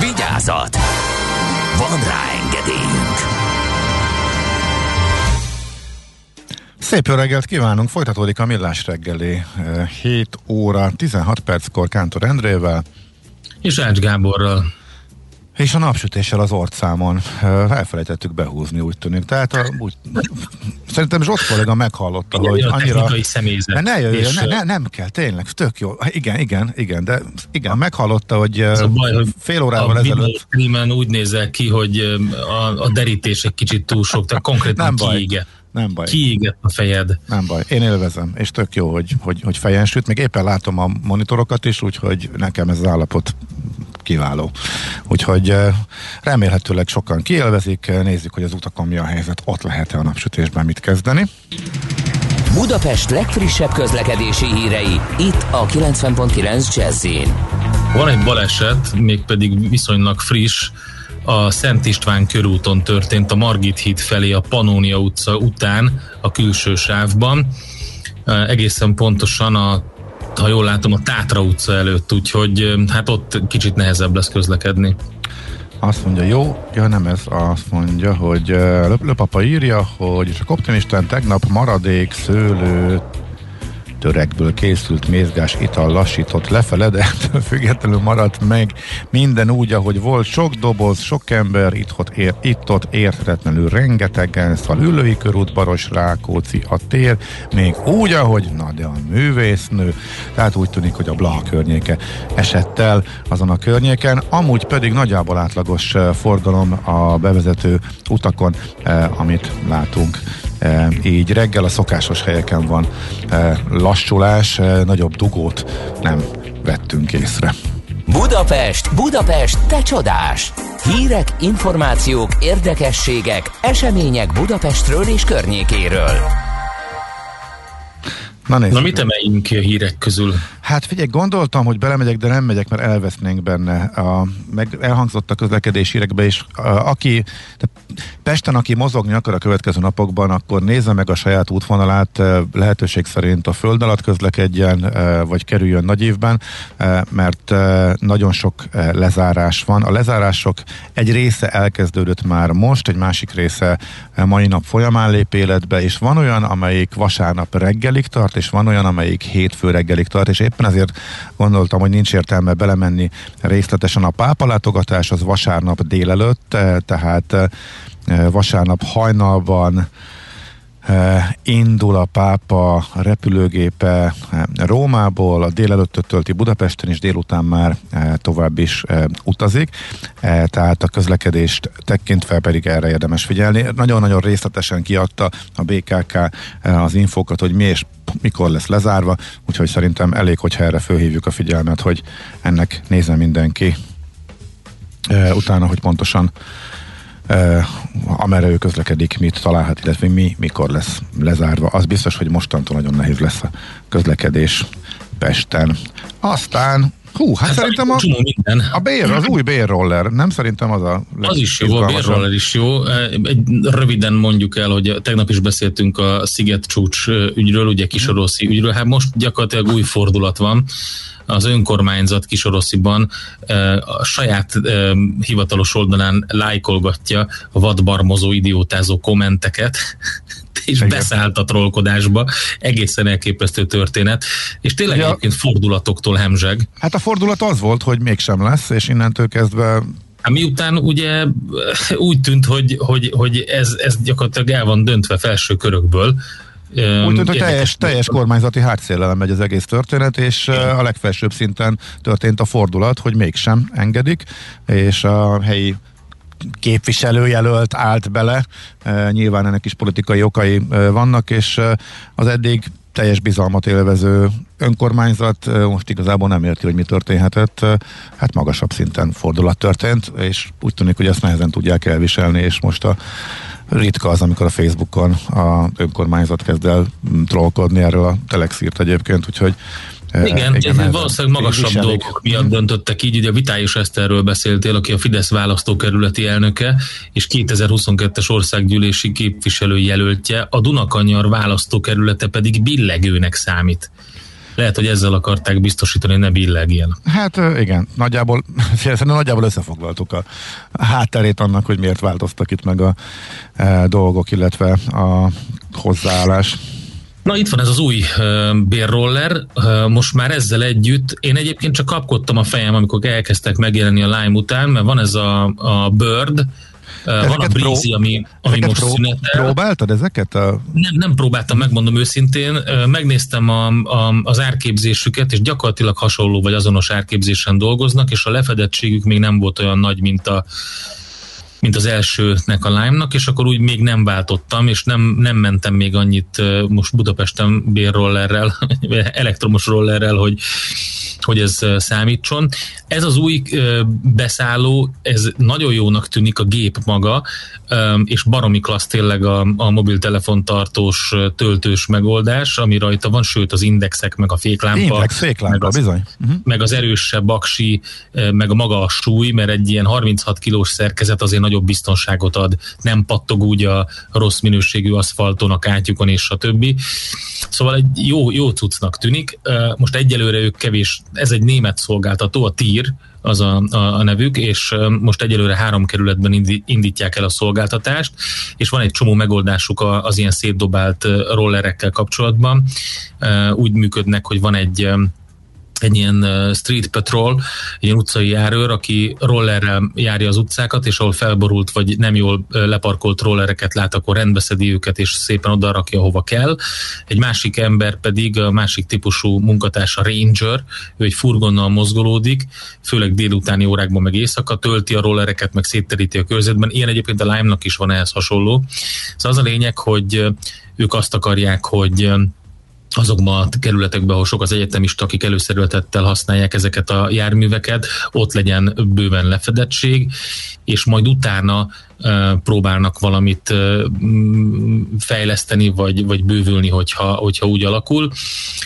Vigyázat! Van rá engedélyünk! Szép jó reggelt kívánunk! Folytatódik a Millás reggeli 7 eh, óra 16 perckor Kántor Endrével. És Ács Gáborral. És a napsütéssel az orcámon elfelejtettük behúzni, úgy tűnik. Tehát a, úgy, szerintem Zsolt kollega meghallotta, igen, hogy annyira... személyzet. Ne, jöjjön, és, ne, ne, nem kell, tényleg, tök jó. Igen, igen, igen, de igen, meghallotta, hogy a baj, hogy fél órával a ezelőtt... A úgy nézel ki, hogy a, a derítés egy kicsit túl sok, tehát konkrétan nem kiégett. Nem baj. Kiégett a fejed. Nem baj. Én élvezem, és tök jó, hogy, hogy, hogy fejen süt. Még éppen látom a monitorokat is, úgyhogy nekem ez az állapot kiváló. Úgyhogy remélhetőleg sokan kielvezik, nézzük, hogy az utakon mi a helyzet, ott lehet-e a napsütésben mit kezdeni. Budapest legfrissebb közlekedési hírei, itt a 90.9 jazz Van egy baleset, mégpedig viszonylag friss, a Szent István körúton történt a Margit híd felé a Panónia utca után a külső sávban. Egészen pontosan a ha jól látom, a Tátra utca előtt, úgyhogy hát ott kicsit nehezebb lesz közlekedni. Azt mondja, jó, ja nem ez, azt mondja, hogy Löpapa írja, hogy csak optimistán tegnap maradék szőlő törekből készült mézgás ital lassított lefele, de ettől függetlenül maradt meg minden úgy, ahogy volt. Sok doboz, sok ember itt-ott, ér, itt-ott érthetetlenül rengetegen, szóval ülői körút, Baros, Rákóczi, a tér, még úgy, ahogy, na de a művésznő, tehát úgy tűnik, hogy a Bla környéke esett el azon a környéken, amúgy pedig nagyjából átlagos forgalom a bevezető utakon, amit látunk így reggel a szokásos helyeken van lassulás, nagyobb dugót nem vettünk észre. Budapest, Budapest, te csodás! Hírek, információk, érdekességek, események Budapestről és környékéről. Na, Na mit emeljünk ki a hírek közül? Hát figyelj, gondoltam, hogy belemegyek, de nem megyek, mert elvesznénk benne. A, meg elhangzott a közlekedés hírekbe is. A, aki, Pesten, aki mozogni akar a következő napokban, akkor nézze meg a saját útvonalát, lehetőség szerint a föld alatt közlekedjen, vagy kerüljön nagy évben, mert nagyon sok lezárás van. A lezárások egy része elkezdődött már most, egy másik része mai nap folyamán lép életbe, és van olyan, amelyik vasárnap reggelig tart, és van olyan, amelyik hétfő reggelig tart, és épp éppen ezért gondoltam, hogy nincs értelme belemenni részletesen a pápa látogatás, az vasárnap délelőtt, eh, tehát eh, vasárnap hajnalban indul a pápa repülőgépe Rómából, a délelőttöt tölti Budapesten, és délután már tovább is utazik, tehát a közlekedést tekintve pedig erre érdemes figyelni. Nagyon-nagyon részletesen kiadta a BKK az infókat, hogy mi és mikor lesz lezárva, úgyhogy szerintem elég, hogyha erre fölhívjuk a figyelmet, hogy ennek nézze mindenki utána, hogy pontosan amerre ő közlekedik, mit találhat, illetve mi, mikor lesz lezárva. Az biztos, hogy mostantól nagyon nehéz lesz a közlekedés Pesten. Aztán Hú, hát, hát szerintem a, minden. a bér, az új bérroller, nem? Szerintem az a Az is jó, a bérroller is jó. Egy, röviden mondjuk el, hogy tegnap is beszéltünk a Sziget csúcs ügyről, ugye Kisoroszi ügyről, hát most gyakorlatilag új fordulat van az önkormányzat Kisorosziban. A saját hivatalos oldalán lájkolgatja a vadbarmozó idiótázó kommenteket, és Igen. beszállt a trollkodásba. Egészen elképesztő történet. És tényleg ja. egyébként fordulatoktól hemzseg. Hát a fordulat az volt, hogy mégsem lesz, és innentől kezdve Hát miután ugye úgy tűnt, hogy, hogy, hogy ez, ez gyakorlatilag el van döntve felső körökből, úgy tűnt, hogy teljes, teljes kormányzati hátszélelem megy az egész történet, és a legfelsőbb szinten történt a fordulat, hogy mégsem engedik, és a helyi képviselőjelölt állt bele. Nyilván ennek is politikai okai vannak, és az eddig teljes bizalmat élvező önkormányzat most igazából nem érti, hogy mi történhetett. Hát magasabb szinten fordulat történt, és úgy tűnik, hogy ezt nehezen tudják elviselni, és most a ritka az, amikor a Facebookon a önkormányzat kezd el trollkodni, erről a Telex írt egyébként, úgyhogy igen, igen ez valószínűleg magasabb viselik. dolgok miatt döntöttek így. Ugye a Vitályos Eszterről beszéltél, aki a Fidesz választókerületi elnöke, és 2022-es országgyűlési képviselő jelöltje, a Dunakanyar választókerülete pedig billegőnek számít. Lehet, hogy ezzel akarták biztosítani, hogy ne billegjen. Hát igen, nagyjából, nagyjából összefoglaltuk a hátterét annak, hogy miért változtak itt meg a e, dolgok, illetve a hozzáállás. Na itt van ez az új uh, bérroller, uh, most már ezzel együtt, én egyébként csak kapkodtam a fejem, amikor elkezdtek megjelenni a Lime után, mert van ez a, a Bird, Ezeket van a Breezy, ami, ami most prób- szünetel. Próbáltad ezeket? A... Nem, nem próbáltam, megmondom őszintén. Megnéztem a, a, az árképzésüket, és gyakorlatilag hasonló vagy azonos árképzésen dolgoznak, és a lefedettségük még nem volt olyan nagy, mint a mint az elsőnek a Lime-nak, és akkor úgy még nem váltottam, és nem, nem mentem még annyit most Budapesten bérrollerrel, elektromos rollerrel, hogy, hogy ez számítson. Ez az új beszálló, ez nagyon jónak tűnik a gép maga, és baromi klassz tényleg a, a mobiltelefon tartós töltős megoldás, ami rajta van, sőt az indexek, meg a féklámpa. Index, féklámpa, meg az, bizony. Uh-huh. Meg az erősebb aksi, meg a maga a súly, mert egy ilyen 36 kilós szerkezet azért nagyobb biztonságot ad, nem pattog úgy a rossz minőségű aszfalton, a kátyukon és a többi. Szóval egy jó, jó cuccnak tűnik. Most egyelőre ők kevés, ez egy német szolgáltató, a TIR, az a, a, a nevük, és most egyelőre három kerületben indítják el a szolgáltatást, és van egy csomó megoldásuk az ilyen szétdobált rollerekkel kapcsolatban. Úgy működnek, hogy van egy egy ilyen street patrol, egy ilyen utcai járőr, aki rollerrel járja az utcákat, és ahol felborult vagy nem jól leparkolt rollereket lát, akkor rendbeszedi őket, és szépen oda rakja, hova kell. Egy másik ember pedig, a másik típusú munkatársa Ranger, ő egy furgonnal mozgolódik, főleg délutáni órákban meg éjszaka, tölti a rollereket, meg szétteríti a körzetben. Ilyen egyébként a Lime-nak is van ehhez hasonló. Szóval az a lényeg, hogy ők azt akarják, hogy azokban a kerületekben, ahol sok az egyetemista, akik előszerületettel használják ezeket a járműveket, ott legyen bőven lefedettség, és majd utána próbálnak valamit fejleszteni, vagy, vagy bővülni, hogyha, hogyha úgy alakul.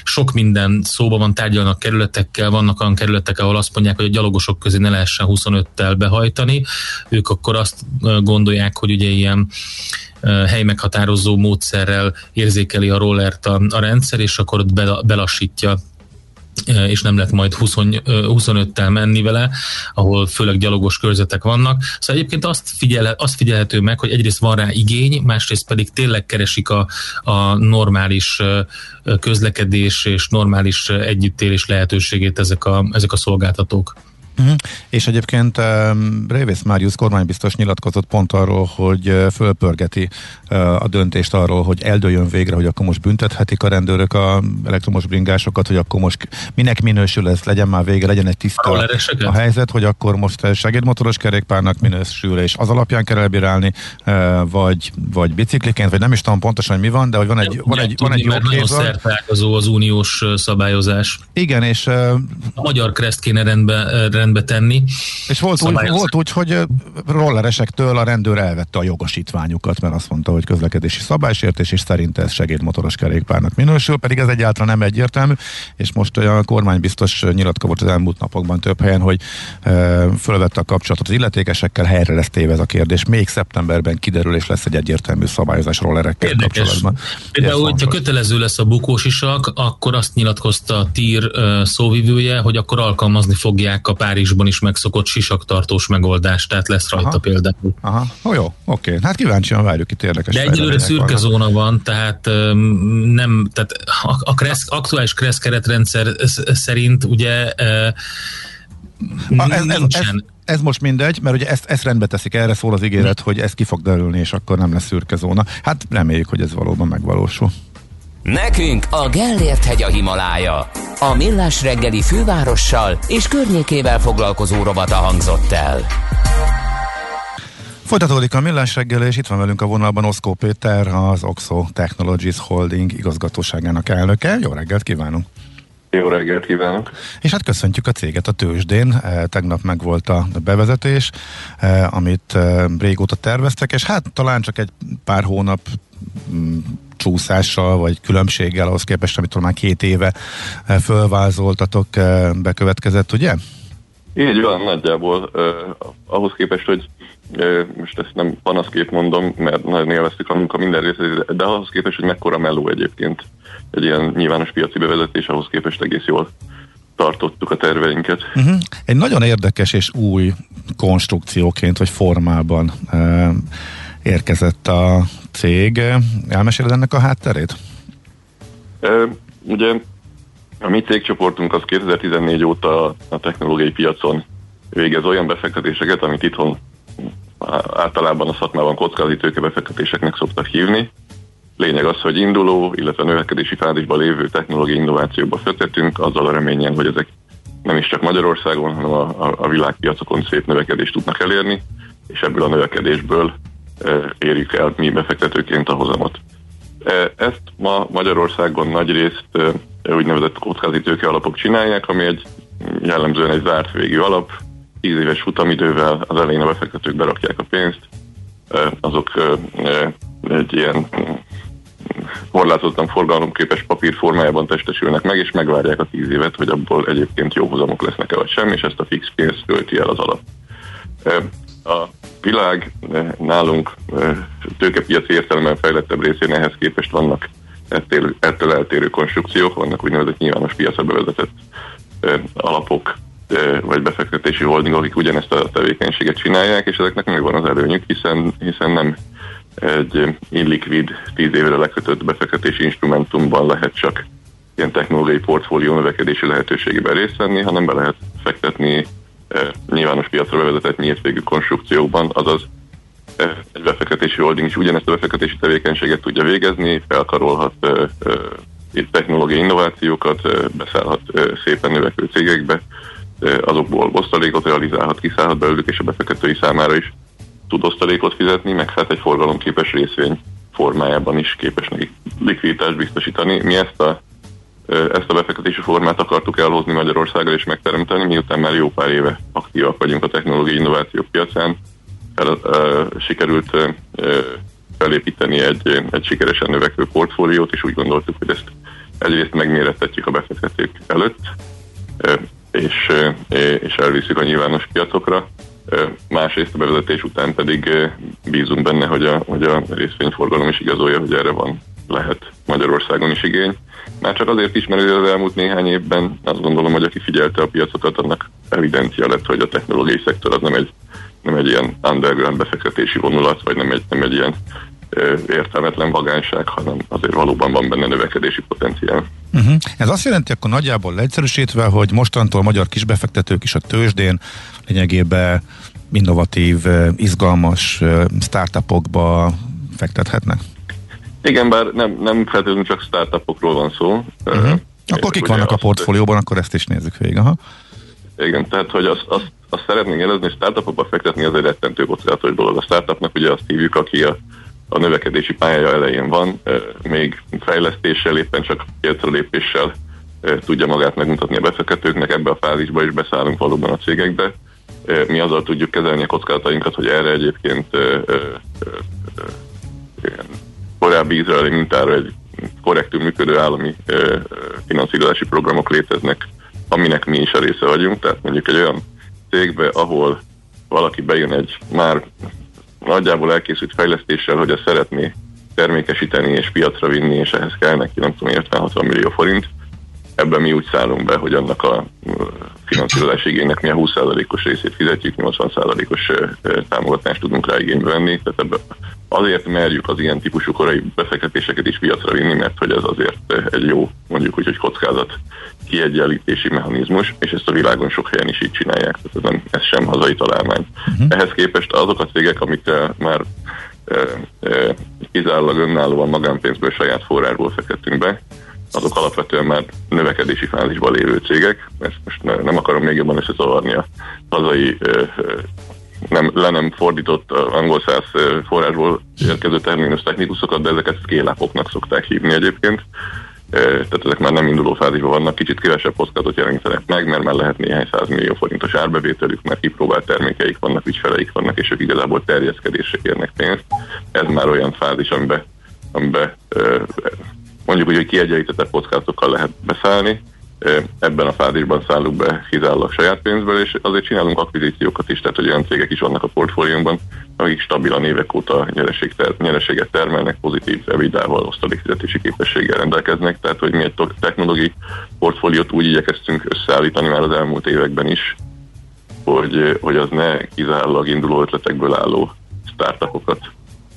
Sok minden szóba van, tárgyalnak kerületekkel, vannak olyan kerületek, ahol azt mondják, hogy a gyalogosok közé ne lehessen 25-tel behajtani. Ők akkor azt gondolják, hogy ugye ilyen helymeghatározó módszerrel érzékeli a rollert a, a rendszer, és akkor ott belassítja és nem lehet majd 20, 25-tel menni vele, ahol főleg gyalogos körzetek vannak. Szóval egyébként azt, figyel, azt figyelhető meg, hogy egyrészt van rá igény, másrészt pedig tényleg keresik a, a normális közlekedés és normális együttélés lehetőségét ezek a, ezek a szolgáltatók. Uh-huh. És egyébként um, Révész Máriusz kormánybiztos nyilatkozott pont arról, hogy uh, fölpörgeti uh, a döntést arról, hogy eldőjön végre, hogy akkor most büntethetik a rendőrök a elektromos bringásokat, hogy akkor most minek minősül ez, legyen már vége, legyen egy tiszta a helyzet, hogy akkor most segédmotoros kerékpárnak minősül, és az alapján kell elbírálni, uh, vagy, vagy bicikliként, vagy nem is tudom pontosan, hogy mi van, de hogy van egy, van egy, van egy jobb nagyon az uniós szabályozás. Igen, és uh, a magyar kreszt kéne rendbe, rendbe rendbe tenni. És volt úgy, volt úgy, hogy rolleresektől a rendőr elvette a jogosítványukat, mert azt mondta, hogy közlekedési szabálysértés, és szerint ez segédmotoros kerékpárnak minősül, pedig ez egyáltalán nem egyértelmű, és most a kormány biztos nyilatkozott az elmúlt napokban több helyen, hogy e, fölvette a kapcsolatot az illetékesekkel, helyre lesz téve ez a kérdés. Még szeptemberben kiderül, és lesz egy egyértelmű szabályozás rollerekkel Érdekes. kapcsolatban. Például, hogyha kötelező lesz a bukósisak, akkor azt nyilatkozta a TIR szóvivője, hogy akkor alkalmazni fogják a pár Párizsban is megszokott sisaktartós megoldás, tehát lesz rajta Aha. például. Aha, oh, jó, oké. Hát kíváncsian várjuk itt érdekes. De egyelőre szürke vannak. zóna van, tehát nem, tehát a, a kressz, aktuális kressz keretrendszer szerint ugye a, ez, ez, ez, ez most mindegy, mert ugye ezt, ezt rendbe teszik, erre szól az ígéret, hogy ez ki fog derülni, és akkor nem lesz szürke zóna. Hát reméljük, hogy ez valóban megvalósul. Nekünk a Gellért hegy a Himalája. A Millás reggeli fővárossal és környékével foglalkozó robata hangzott el. Folytatódik a Millás reggel, és itt van velünk a vonalban Oszkó Péter, az Oxo Technologies Holding igazgatóságának elnöke. Jó reggelt kívánunk! Jó reggelt kívánok! És hát köszöntjük a céget a tőzsdén. E, tegnap megvolt a bevezetés, e, amit e, régóta terveztek, és hát talán csak egy pár hónap csúszással, vagy különbséggel ahhoz képest, amit már két éve eh, fölvázoltatok, eh, bekövetkezett, ugye? Így van, nagyjából. Uh, ahhoz képest, hogy uh, most ezt nem panaszkép mondom, mert nagyon élveztük a munka minden részét, de ahhoz képest, hogy mekkora melló egyébként egy ilyen nyilvános piaci bevezetés, ahhoz képest egész jól tartottuk a terveinket. Uh-huh. Egy nagyon érdekes és új konstrukcióként, vagy formában uh, érkezett a cég. Elmeséled ennek a hátterét? E, ugye a mi cégcsoportunk az 2014 óta a technológiai piacon végez olyan befektetéseket, amit itthon általában a szakmában kockázati tőkebefektetéseknek szoktak hívni. Lényeg az, hogy induló, illetve növekedési fázisban lévő technológiai innovációba fektetünk, azzal a reményen, hogy ezek nem is csak Magyarországon, hanem a, a, a világpiacokon szép növekedést tudnak elérni, és ebből a növekedésből érjük el mi befektetőként a hozamot. Ezt ma Magyarországon nagy részt úgynevezett kockázati tőke alapok csinálják, ami egy jellemzően egy zárt végű alap, 10 éves futamidővel az elején a befektetők berakják a pénzt, azok egy ilyen korlátozottan forgalomképes papír formájában testesülnek meg, és megvárják a 10 évet, hogy abból egyébként jó hozamok lesznek-e vagy sem, és ezt a fix pénzt költi el az alap. A világ nálunk tőkepiaci értelemben fejlettebb részén ehhez képest vannak ettől, ettől eltérő konstrukciók, vannak úgynevezett nyilvános piacra bevezetett alapok, vagy befektetési holdingok, akik ugyanezt a tevékenységet csinálják, és ezeknek megvan az előnyük, hiszen, hiszen nem egy illikvid, tíz évre lekötött befektetési instrumentumban lehet csak ilyen technológiai portfólió növekedési lehetőségében részt venni, hanem be lehet fektetni nyilvános piacra bevezetett nyílt végű konstrukciókban, azaz egy befektetési holding is ugyanezt a befektetési tevékenységet tudja végezni, felkarolhat e, technológiai innovációkat, beszállhat szépen növekvő cégekbe, azokból osztalékot realizálhat, kiszállhat belőlük, és a befektetői számára is tud osztalékot fizetni, meg hát egy forgalomképes részvény formájában is képes neki likviditást biztosítani. Mi ezt a, ezt a befektetési formát akartuk elhozni Magyarországra és megteremteni, miután már jó pár éve aktívak vagyunk a technológiai innovációk piacán. El, uh, sikerült uh, felépíteni egy, egy sikeresen növekvő portfóliót, és úgy gondoltuk, hogy ezt egyrészt megmérettetjük a befektetők előtt, uh, és, és elviszik a nyilvános piacokra, Másrészt a bevezetés után pedig bízunk benne, hogy a, hogy a részvényforgalom is igazolja, hogy erre van lehet Magyarországon is igény. Már csak azért is, mert az elmúlt néhány évben azt gondolom, hogy aki figyelte a piacokat, annak evidencia lett, hogy a technológiai szektor az nem egy, nem egy ilyen underground befektetési vonulat, vagy nem egy, nem egy ilyen értelmetlen vagányság, hanem azért valóban van benne növekedési potenciál. Uh-huh. Ez azt jelenti akkor nagyjából leegyszerűsítve, hogy mostantól magyar kisbefektetők is a tőzsdén lényegében innovatív, izgalmas startupokba fektethetnek? Igen, bár nem, nem feltétlenül csak startupokról van szó. Uh-huh. Akkor kik vannak a portfólióban, akkor ezt is nézzük végig. Aha. Igen, tehát hogy azt, azt, azt szeretnénk jelezni, hogy startupokba fektetni az egy rettentő kockázatos dolog. A startupnak ugye azt hívjuk, aki a a növekedési pályája elején van, még fejlesztéssel, éppen csak lépéssel tudja magát megmutatni a befektetőknek, ebbe a fázisba is beszállunk valóban a cégekbe. Mi azzal tudjuk kezelni a kockázatainkat, hogy erre egyébként korábbi izraeli mintára egy korrektül működő állami finanszírozási programok léteznek, aminek mi is a része vagyunk, tehát mondjuk egy olyan cégbe, ahol valaki bejön egy már nagyjából elkészült fejlesztéssel, hogy ezt szeretné termékesíteni és piacra vinni, és ehhez kell neki nem tudom, 50-60 millió forint. Ebben mi úgy szállunk be, hogy annak a finanszírozási igénynek mi a 20%-os részét fizetjük, 80%-os támogatást tudunk rá igénybe venni, tehát ebbe azért merjük az ilyen típusú korai befektetéseket is piacra vinni, mert hogy ez azért egy jó, mondjuk úgy, hogy kockázat kiegyenlítési mechanizmus, és ezt a világon sok helyen is így csinálják, tehát ez, nem, ez sem hazai találmány. Uh-huh. Ehhez képest azok a cégek, amik már kizárólag önállóan magánpénzből, saját forrásból fektettünk be, azok alapvetően már növekedési fázisban lévő cégek. Ezt most nem akarom még jobban összezavarni a hazai nem, le nem fordított angol száz forrásból érkező terminus technikusokat, de ezeket scale szokták hívni egyébként. Tehát ezek már nem induló fázisban vannak, kicsit kevesebb kockázatot jelentenek meg, mert már lehet néhány millió forintos árbevételük, mert kipróbált termékeik vannak, ügyfeleik vannak, és ők igazából terjeszkedésre kérnek pénzt. Ez már olyan fázis, amiben, amiben mondjuk úgy, hogy kiegyenlítettebb kockázatokkal lehet beszállni, ebben a fázisban szállunk be kizárólag saját pénzből, és azért csinálunk akvizíciókat is, tehát hogy olyan cégek is vannak a portfóliónkban, akik stabilan évek óta nyereség ter- nyereséget termelnek, pozitív evidával, osztalékfizetési képességgel rendelkeznek, tehát hogy mi egy technológiai portfóliót úgy igyekeztünk összeállítani már az elmúlt években is, hogy, hogy az ne kizárólag induló ötletekből álló startupokat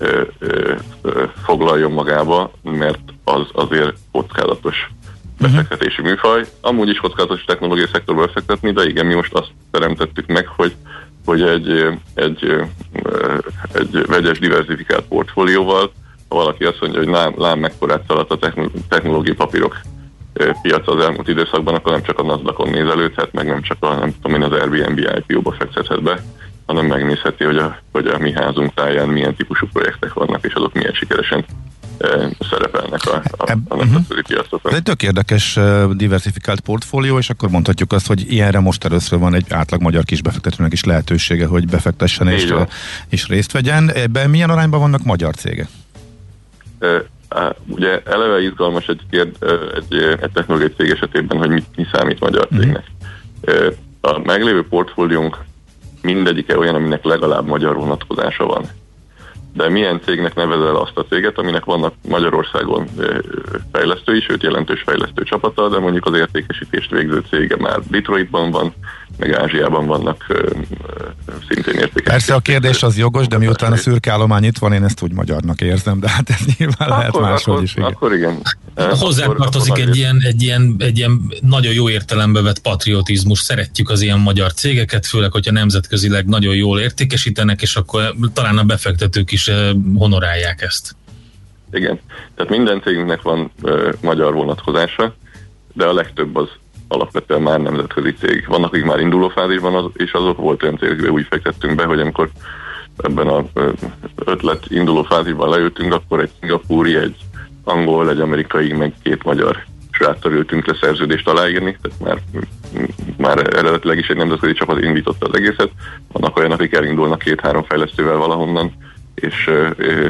ö, ö, ö, foglaljon magába, mert az azért kockázatos befektetési műfaj. Amúgy is kockázatos technológiai szektorba befektetni, de igen, mi most azt teremtettük meg, hogy hogy egy, egy, egy vegyes diversifikált portfólióval, ha valaki azt mondja, hogy lám, lám mekkorát szaladt a technológiai papírok piac az elmúlt időszakban, akkor nem csak a NASDAQ-on nézelődhet, meg nem csak a, nem tudom én, az Airbnb IPO-ba fektethet be, hanem megnézheti, hogy a, hogy a mi házunk táján milyen típusú projektek vannak, és azok milyen sikeresen szerepelnek a, a, a nemzetközi piacokon. Ez egy tök érdekes diversifikált portfólió, és akkor mondhatjuk azt, hogy ilyenre most először van egy átlag magyar kisbefektetőnek is lehetősége, hogy befektessen és, és részt vegyen. Ebben milyen arányban vannak magyar cégek? Ugye eleve izgalmas egy, kérd, egy, egy technológiai cég esetében, hogy mi, mi számít magyar mhm. cégnek. Mm. A meglévő portfóliónk mindegyike olyan, aminek legalább magyar vonatkozása van. de milyen cégnek nevezel azt a céget, aminek vannak Magyarországon fejlesztői, sőt jelentős fejlesztő csapata, de mondjuk az értékesítést végző cége már Detroitban van, meg Ázsiában vannak szintén értékesítő. Persze a kérdés az jogos, de miután a szürke állomány itt van, én ezt úgy magyarnak érzem, de hát ez nyilván akkor, lehet máshogy akkor, is. Igen. Akkor igen. Hozzátartozik egy ilyen, egy, ilyen, egy ilyen nagyon jó értelembe vett patriotizmus. Szeretjük az ilyen magyar cégeket, főleg, hogyha nemzetközileg nagyon jól értékesítenek, és akkor talán a befektetők is honorálják ezt. Igen. Tehát minden cégünknek van uh, magyar vonatkozása, de a legtöbb az alapvetően már nemzetközi cég. Vannak, akik már induló fázisban, az, és azok volt olyan cégekbe úgy fektettünk be, hogy amikor ebben a ötlet induló fázisban leültünk, akkor egy szingapúri, egy angol, egy amerikai, meg két magyar sráccal ültünk le szerződést aláírni, tehát már, már eredetileg is egy nemzetközi csapat indította az egészet. Vannak olyanok, akik elindulnak két-három fejlesztővel valahonnan, és,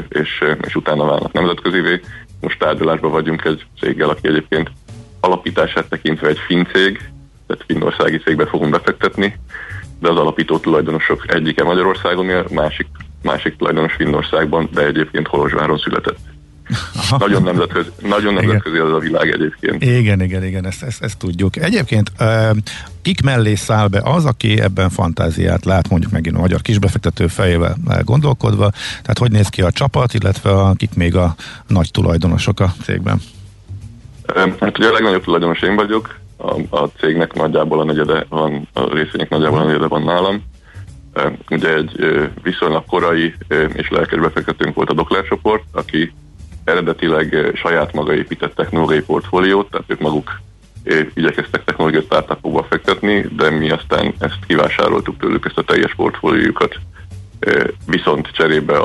és, és utána válnak nemzetközivé. Most tárgyalásban vagyunk egy céggel, aki egyébként alapítását tekintve egy finn cég, tehát finnországi cégbe fogunk befektetni, de az alapító tulajdonosok egyike Magyarországon, másik, másik tulajdonos Finnországban, de egyébként Holozsváron született. Aha. Nagyon nemzetközi, nagyon nemzetközi az a világ egyébként. Igen, igen, igen, ezt, ezt, ezt tudjuk. Egyébként kik mellé száll be az, aki ebben fantáziát lát, mondjuk megint a magyar kisbefektető fejével gondolkodva, tehát hogy néz ki a csapat, illetve a, kik még a nagy tulajdonosok a cégben? Hát ugye a legnagyobb tulajdonos én vagyok, a, a cégnek nagyjából a negyede van, a részvények nagyjából a negyede van nálam. Ugye egy viszonylag korai és lelkes befektetőnk volt a Dokler csoport, aki eredetileg saját maga épített technológiai portfóliót, tehát ők maguk igyekeztek technológiai startupokba fektetni, de mi aztán ezt kivásároltuk tőlük, ezt a teljes portfóliójukat, viszont cserébe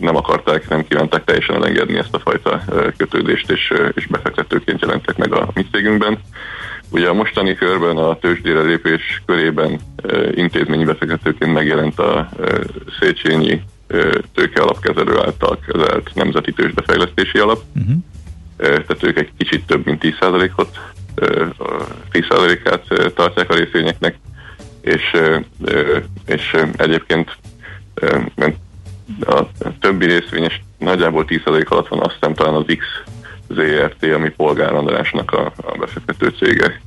nem akarták, nem kívánták teljesen elengedni ezt a fajta kötődést, és, és befektetőként jelentek meg a mi cégünkben. Ugye a mostani körben a tőzsdére lépés körében intézményi befektetőként megjelent a Széchenyi tőke alapkezelő által kezelt Nemzeti Tőzsdefejlesztési Alap. Uh-huh. Tehát ők egy kicsit több mint 10%-ot 10%-át tartják a részvényeknek, és, és egyébként a többi részvényes nagyjából 10% alatt van, azt hiszem talán az X ZRT, ami Polgár Andrásnak a, a befektető cége,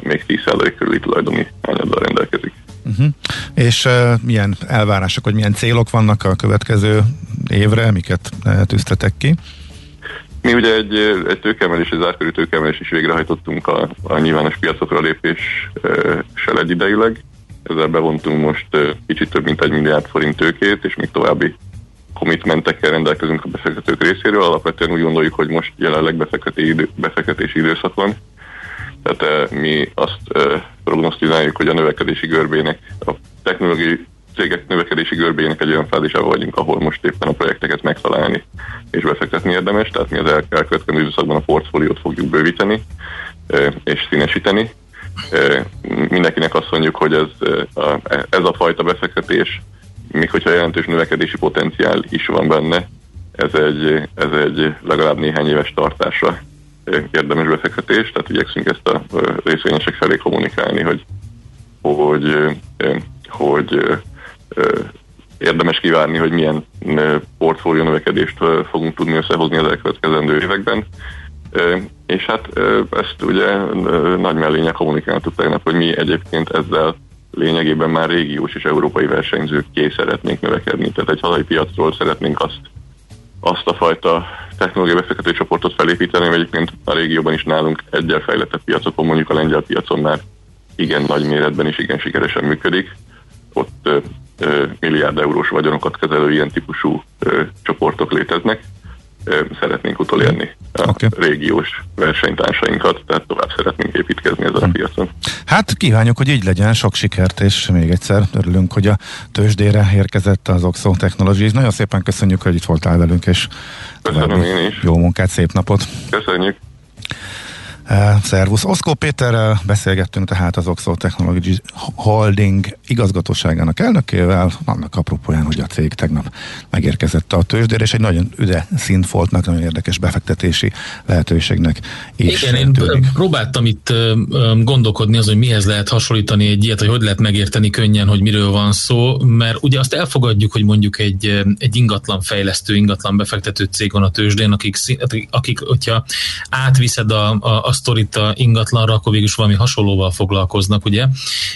még 10% körüli tulajdoni anyaddal rendelkezik. Uh-huh. És uh, milyen elvárások, vagy milyen célok vannak a következő évre, miket uh, tűztetek ki? Mi ugye egy, egy tőkemelés, egy zárkörű tőkemelés is végrehajtottunk a, a nyilvános piacokra lépéssel egyidejűleg. Ezzel bevontunk most kicsit több mint egy milliárd forint tőkét, és még további commitmentekkel rendelkezünk a befektetők részéről. Alapvetően úgy gondoljuk, hogy most jelenleg befektetési, idő, befektetési időszak van, tehát mi azt prognosztizáljuk, hogy a növekedési görbének, a technológiai cégek növekedési görbének egy olyan fázisában vagyunk, ahol most éppen a projekteket megtalálni és befektetni érdemes, tehát mi az elkövetkező időszakban a portfóliót fogjuk bővíteni és színesíteni. Mindenkinek azt mondjuk, hogy ez ez a fajta befektetés, még hogyha jelentős növekedési potenciál is van benne, ez egy, ez egy legalább néhány éves tartásra érdemes befektetés, tehát igyekszünk ezt a részvényesek felé kommunikálni, hogy, hogy, hogy érdemes kivárni, hogy milyen portfólió növekedést fogunk tudni összehozni az elkövetkezendő években. És hát ezt ugye nagy mellénye kommunikáltuk tegnap, hogy mi egyébként ezzel lényegében már régiós és európai versenyzőkké szeretnénk növekedni. Tehát egy hazai piacról szeretnénk azt, azt a fajta technológiai befektető csoportot felépíteni, egyébként a régióban is nálunk egyel fejlettebb piacokon, mondjuk a lengyel piacon már igen nagy méretben és igen sikeresen működik. Ott ö, ö, milliárd eurós vagyonokat kezelő ilyen típusú ö, csoportok léteznek. Szeretnénk utolérni a okay. régiós versenytársainkat, tehát tovább szeretnénk építkezni ezen a hm. piacon. Hát kívánjuk, hogy így legyen, sok sikert, és még egyszer örülünk, hogy a tőzsdére érkezett az Oxo Technologies. Nagyon szépen köszönjük, hogy itt voltál velünk, és Köszönöm én is. Jó munkát, szép napot! Köszönjük! Uh, szervusz. Oszkó Péterrel beszélgettünk tehát az Oxo Technology Holding igazgatóságának elnökével, annak apropóján, hogy a cég tegnap megérkezett a tőzsdére, és egy nagyon üde szintfoltnak, nagyon érdekes befektetési lehetőségnek is Igen, én tűnik. próbáltam itt gondolkodni az, hogy mihez lehet hasonlítani egy ilyet, hogy hogy lehet megérteni könnyen, hogy miről van szó, mert ugye azt elfogadjuk, hogy mondjuk egy, egy ingatlan fejlesztő, ingatlan befektető cég van a tőzsdén, akik, akik hogyha átviszed a, a, a sztorit a ingatlanra, akkor végül is valami hasonlóval foglalkoznak, ugye?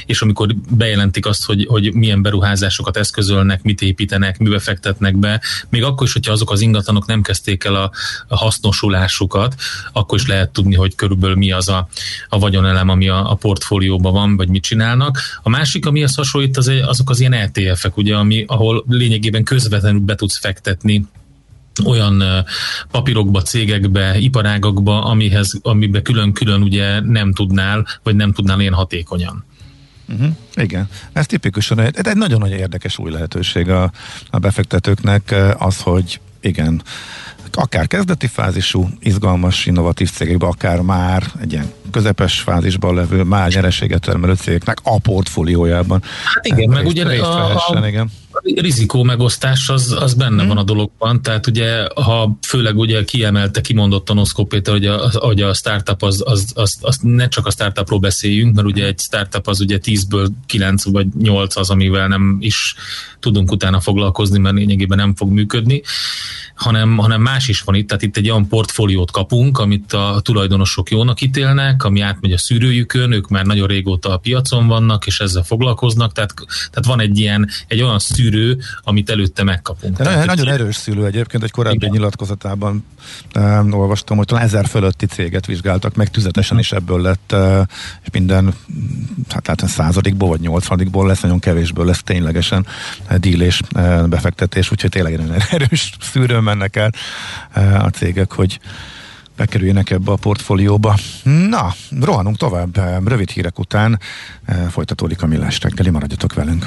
És amikor bejelentik azt, hogy, hogy milyen beruházásokat eszközölnek, mit építenek, mibe fektetnek be, még akkor is, hogyha azok az ingatlanok nem kezdték el a, a hasznosulásukat, akkor is lehet tudni, hogy körülbelül mi az a, a vagyonelem, ami a, a portfólióban van, vagy mit csinálnak. A másik, ami az hasonlít, az, azok az ilyen ETF-ek, ugye, ami, ahol lényegében közvetlenül be tudsz fektetni olyan papírokba, cégekbe, iparágakba, amihez, amiben külön-külön ugye nem tudnál, vagy nem tudnál ilyen hatékonyan. Uh-huh. Igen, ez tipikusan egy, egy nagyon nagy érdekes új lehetőség a, a befektetőknek az, hogy igen, akár kezdeti fázisú, izgalmas, innovatív cégekbe, akár már egy ilyen közepes fázisban levő, már nyereséget termelő cégeknek a portfóliójában. Hát igen, meg ugye a, a, igen rizikó megosztás az, az benne hmm. van a dologban, tehát ugye, ha főleg ugye kiemelte, kimondottan Oszkó Péter, hogy a, hogy a startup az, az, az, az, ne csak a startupról beszéljünk, mert ugye egy startup az ugye 10-ből 9 vagy 8 az, amivel nem is tudunk utána foglalkozni, mert lényegében nem fog működni, hanem, hanem más is van itt, tehát itt egy olyan portfóliót kapunk, amit a tulajdonosok jónak ítélnek, ami átmegy a szűrőjükön, ők már nagyon régóta a piacon vannak, és ezzel foglalkoznak, tehát, tehát van egy ilyen, egy olyan szűrő, amit előtte megkapunk. De tehát, nagyon erős szűrő egyébként, egy korábbi igen. nyilatkozatában um, olvastam, hogy talán ezer fölötti céget vizsgáltak meg, tüzetesen is ebből lett, uh, és minden, hát lehet századikból vagy nyolcvanadikból lesz, nagyon kevésből lesz ténylegesen díl és uh, befektetés, úgyhogy tényleg nagyon erős szűrő mennek el uh, a cégek, hogy bekerüljenek ebbe a portfólióba. Na, rohanunk tovább. Rövid hírek után folytatódik a millás reggeli, maradjatok velünk.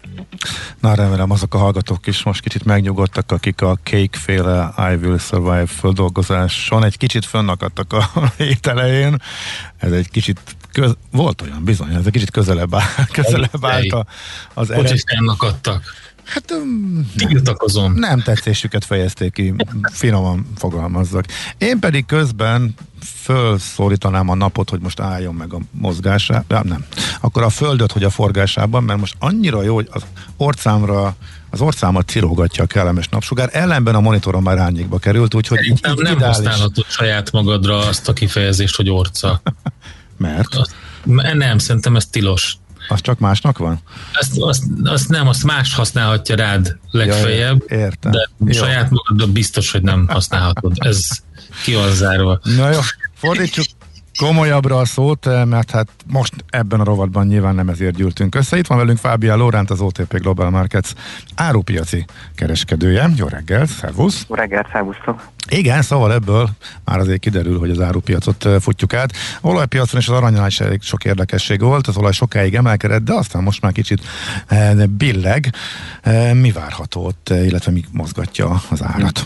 Na remélem azok a hallgatók is most kicsit megnyugodtak, akik a Cake-féle I Will Survive földolgozáson egy kicsit fönnakadtak a hét elején. Ez egy kicsit köz, volt olyan bizony, ez egy kicsit közelebb, áll, közelebb állt az ered... Hogy Hát Tiltakozom. Nem, nem tetszésüket fejezték ki, finoman fogalmazzak. Én pedig közben fölszólítanám a napot, hogy most álljon meg a mozgásában, nem. Akkor a földöt, hogy a forgásában, mert most annyira jó, hogy az orcámra az orcámat cirógatja a kellemes napsugár, ellenben a monitoron már árnyékba került, úgyhogy így, így nem ideális... használhatod saját magadra azt a kifejezést, hogy orca. mert? Azt, nem, szerintem ez tilos. Az csak másnak van? Azt, azt, azt nem, azt más használhatja rád legfeljebb, ja, értem. de jó. saját magadra biztos, hogy nem használhatod. Ez ki van zárva. Na jó, fordítsuk komolyabbra a szót, eh, mert hát most ebben a rovatban nyilván nem ezért gyűltünk össze. Itt van velünk Fábia Lóránt, az OTP Global Markets árupiaci kereskedője. Jó reggelt, szervusz! Jó reggelt, szervusztok! Igen, szóval ebből már azért kiderül, hogy az árupiacot eh, futjuk át. Olajpiacon és az aranyán is elég sok érdekesség volt, az olaj sokáig emelkedett, de aztán most már kicsit eh, billeg. Mi várható ott, illetve mi mozgatja az árat?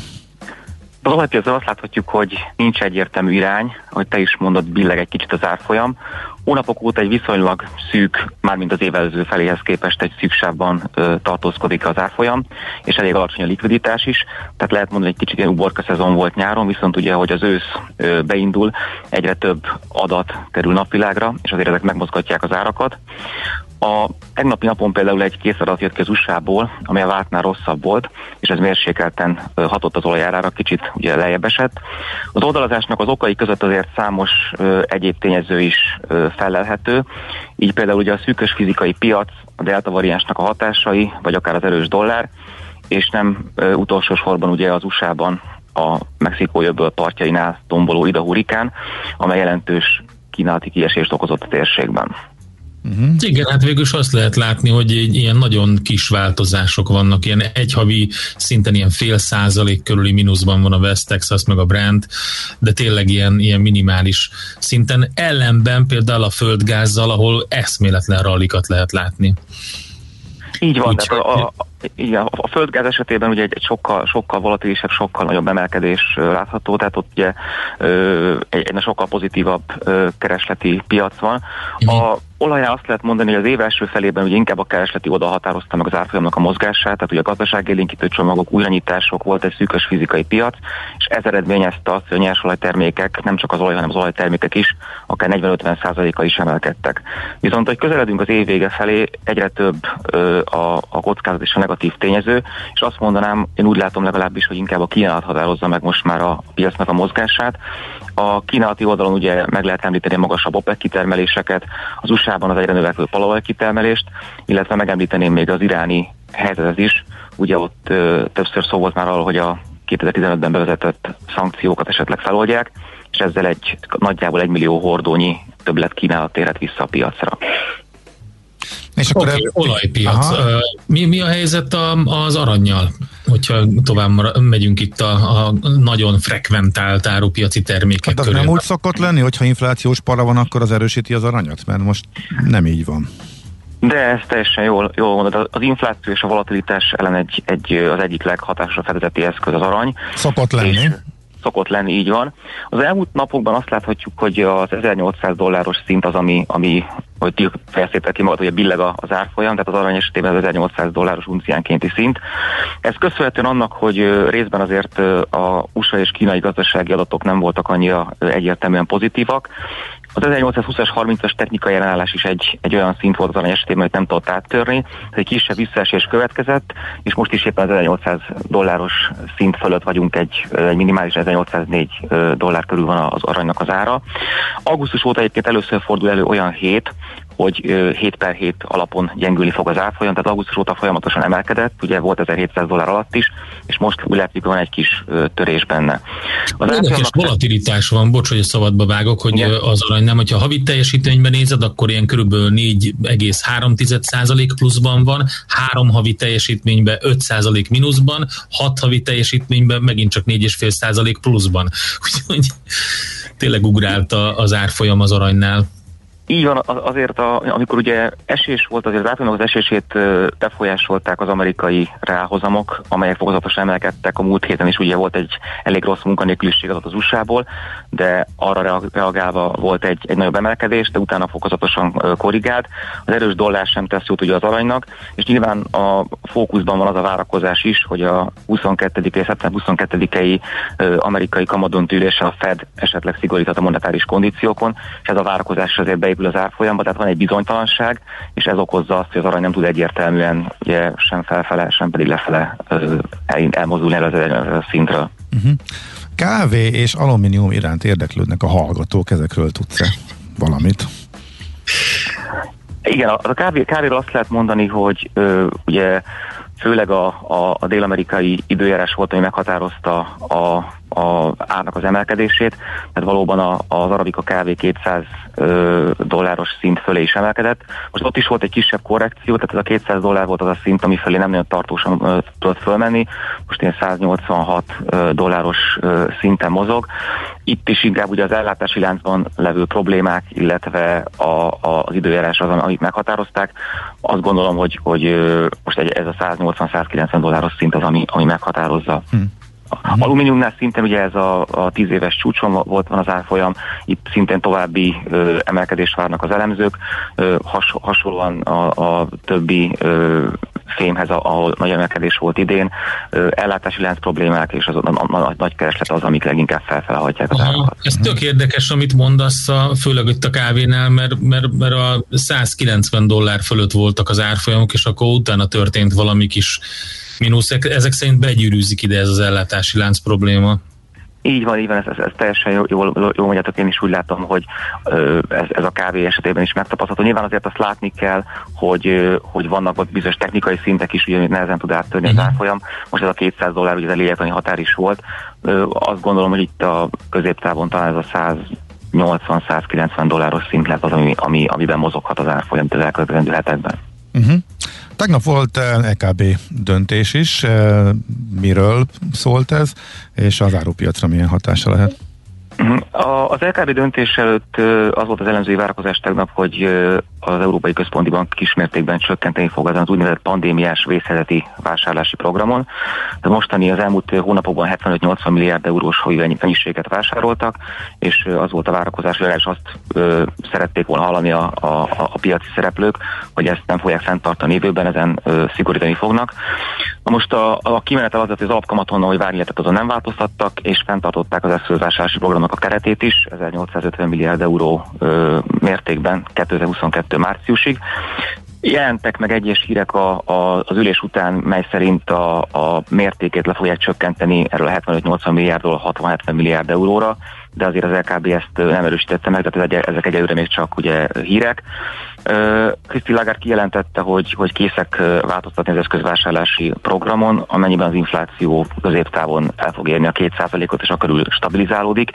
Az olajpiacon azt láthatjuk, hogy nincs egyértelmű irány, hogy te is mondod, billeg egy kicsit az árfolyam. Hónapok óta egy viszonylag szűk, mármint az évelőző feléhez képest egy szűksávban ö, tartózkodik az árfolyam, és elég alacsony a likviditás is, tehát lehet mondani, hogy egy kicsit ilyen uborka szezon volt nyáron, viszont ugye, hogy az ősz ö, beindul, egyre több adat kerül napvilágra, és azért ezek megmozgatják az árakat. A tegnapi napon például egy készadat jött ki az USA-ból, ami a vártnál rosszabb volt, és ez mérsékelten hatott az olajárára, kicsit ugye lejjebb esett. Az oldalazásnak az okai között azért számos ö, egyéb tényező is ö, felelhető, így például ugye a szűkös fizikai piac, a delta variánsnak a hatásai, vagy akár az erős dollár, és nem ö, utolsó sorban ugye az USA-ban a Mexikó jöbből partjainál tomboló Ida hurikán, amely jelentős kínálati kiesést okozott a térségben. Uh-huh. Igen, hát végül is azt lehet látni, hogy ilyen nagyon kis változások vannak, ilyen egy havi szinten ilyen fél százalék körüli mínuszban van a West Texas meg a Brand, de tényleg ilyen, ilyen minimális szinten. Ellenben például a földgázzal, ahol eszméletlen rallikat lehet látni. Így van, Úgy, tehát a, a, igen, a földgáz esetében ugye egy, egy sokkal, sokkal volatilisebb, sokkal nagyobb emelkedés látható, tehát ott ugye egy, egy sokkal pozitívabb keresleti piac van. A olaján azt lehet mondani, hogy az év első felében ugye inkább a keresleti oda határozta meg az árfolyamnak a mozgását, tehát ugye a gazdaságélénkítő csomagok, újranyitások, volt egy szűkös fizikai piac, és ez eredményezte azt, hogy a nyersolajtermékek, nem csak az olaj, hanem az olajtermékek is, akár 40-50%-a is emelkedtek. Viszont, hogy közeledünk az év vége felé, egyre több ö, a, a kockázat és a negatív tényező, és azt mondanám, én úgy látom legalábbis, hogy inkább a kínálat határozza meg most már a piacnak a mozgását. A kínálati oldalon ugye meg lehet említeni magasabb OPEC kitermeléseket, az USA-ban az egyre növekvő palolaj kitermelést, illetve megemlíteném még az iráni helyzetet is. Ugye ott ö, többször szó volt már arról, hogy a 2015-ben bevezetett szankciókat esetleg feloldják, és ezzel egy nagyjából egy millió hordónyi többlet kínálat térhet vissza a piacra. És akkor okay, el... olajpiac. Aha. Mi, mi a helyzet a, az aranyjal? Hogyha tovább megyünk itt a, a nagyon frekventált árupiaci termékek hát körül. nem úgy szokott lenni, hogyha inflációs para van, akkor az erősíti az aranyat? Mert most nem így van. De ez teljesen jól, jól mondod. Az infláció és a volatilitás ellen egy, egy, az egyik leghatásosabb fedezeti eszköz az arany. Szokott lenni. És szokott lenni, így van. Az elmúlt napokban azt láthatjuk, hogy az 1800 dolláros szint az, ami, ami hogy ti fejeztétek ki magad, hogy billeg az árfolyam, tehát az arany esetében az 1800 dolláros unciánkénti szint. Ez köszönhetően annak, hogy részben azért a USA és kínai gazdasági adatok nem voltak annyira egyértelműen pozitívak, az 1820-as 30-as technikai ellenállás is egy, egy olyan szint volt az arany esetében, hogy nem tudott áttörni, egy kisebb visszaesés következett, és most is éppen az 1800 dolláros szint fölött vagyunk, egy, egy minimális 1804 dollár körül van az aranynak az ára. Augusztus óta egyébként először fordul elő olyan hét, hogy 7 per 7 alapon gyengülni fog az árfolyam, tehát augusztus óta folyamatosan emelkedett, ugye volt 1700 dollár alatt is, és most úgy látszik, van egy kis törés benne. Az Érdekes volatilitás van, bocs, hogy a szabadba vágok, hogy Igen. az arany nem, hogyha havi teljesítményben nézed, akkor ilyen körülbelül 4,3% pluszban van, három havi teljesítményben 5% mínuszban, hat havi teljesítményben megint csak 4,5% pluszban. Úgyhogy tényleg ugrált az árfolyam az aranynál. Így van, azért, a, amikor ugye esés volt, azért az az esését befolyásolták az amerikai ráhozamok, amelyek fokozatosan emelkedtek. A múlt héten is ugye volt egy elég rossz munkanélküliség az USA-ból, de arra reagálva volt egy, egy nagyobb emelkedés, de utána fokozatosan korrigált. Az erős dollár sem tesz jót ugye az aranynak, és nyilván a fókuszban van az a várakozás is, hogy a 22. szeptember 22-i amerikai kamadontűlése a Fed esetleg szigoríthat a monetáris kondíciókon, és ez a várakozás azért be beépül az árfolyamba, tehát van egy bizonytalanság, és ez okozza azt, hogy az arany nem tud egyértelműen ugye, sem felfele, sem pedig lefele el, elmozdulni el az szintről. Uh-huh. Kávé és alumínium iránt érdeklődnek a hallgatók, ezekről tudsz-e valamit? Igen, a, a kávé, kávéról azt lehet mondani, hogy ö, ugye főleg a, a, a dél-amerikai időjárás volt, ami meghatározta a a árnak az emelkedését, tehát valóban a, az arabika kávé 200 ö, dolláros szint fölé is emelkedett. Most ott is volt egy kisebb korrekció, tehát ez a 200 dollár volt az a szint, ami fölé nem nagyon tartósan ö, tudott fölmenni, most ilyen 186 ö, dolláros ö, szinten mozog. Itt is inkább ugye az ellátási láncban levő problémák, illetve a, a, az időjárás az, amit meghatározták. Azt gondolom, hogy, hogy most egy, ez a 180-190 dolláros szint az, ami, ami meghatározza. Hmm. Uh-huh. Alumíniumnál szintén ugye ez a, a tíz éves csúcson volt van az árfolyam, itt szintén további ö, emelkedést várnak az elemzők, ö, has, hasonlóan a, a többi ö, fémhez, ahol nagy emelkedés volt idén, ellátási lánc problémák és az a, a, a, a nagy kereslet az, amik leginkább felfele hagyják az árakat. Ez tök érdekes, amit mondasz, a, főleg itt a kávénál, mert, mert, mert a 190 dollár fölött voltak az árfolyamok, és akkor utána történt valami kis mínusz, ezek szerint begyűrűzik ide ez az ellátási lánc probléma. Így van, így van, ez, ez, ez teljesen jól, jól, jól mondjátok, én is úgy látom, hogy ö, ez, ez a kávé esetében is megtapasztalható. Nyilván azért azt látni kell, hogy, ö, hogy vannak ott bizonyos technikai szintek is, ugye nehezen tud áttörni az mhm. árfolyam. Most ez a 200 dollár, ugye ez a lélektani határ is volt. Ö, azt gondolom, hogy itt a középtávon talán ez a 100 180-190 dolláros szint lesz az, ami, ami, amiben mozoghat az árfolyam az elkövetkező hetekben. Uh-huh. Tegnap volt EKB döntés is, miről szólt ez, és az árupiacra milyen hatása lehet? Mhm. Az LKB döntés előtt az volt az elemzői várakozás tegnap, hogy az Európai Központi Bank kismértékben csökkenteni fog az úgynevezett pandémiás vészhelyzeti vásárlási programon. De mostani az elmúlt hónapokban 75-80 milliárd eurós mennyiséget vásároltak, és az volt a várakozás, hogy azt ö, szerették volna hallani a, a, a piaci szereplők, hogy ezt nem fogják fenntartani jövőben, ezen ö, szigorítani fognak. Na most a, a kimenetel az, hogy az alapkamaton, hogy várni lehetett, azon nem változtattak, és fenntartották az eszközvásárlási programnak a keretét is, 1850 milliárd euró ö, mértékben 2022 márciusig. Jelentek meg egyes hírek a, a, az ülés után, mely szerint a, a mértékét le fogják csökkenteni erről a 75-80 milliárdról 60-70 milliárd euróra, de azért az LKB ezt nem erősítette meg, tehát ezek egyelőre még csak ugye hírek. Kriszti Lagarde kijelentette, hogy, hogy készek változtatni az eszközvásárlási programon, amennyiben az infláció középtávon el fog érni a 2%-ot, és akkor stabilizálódik.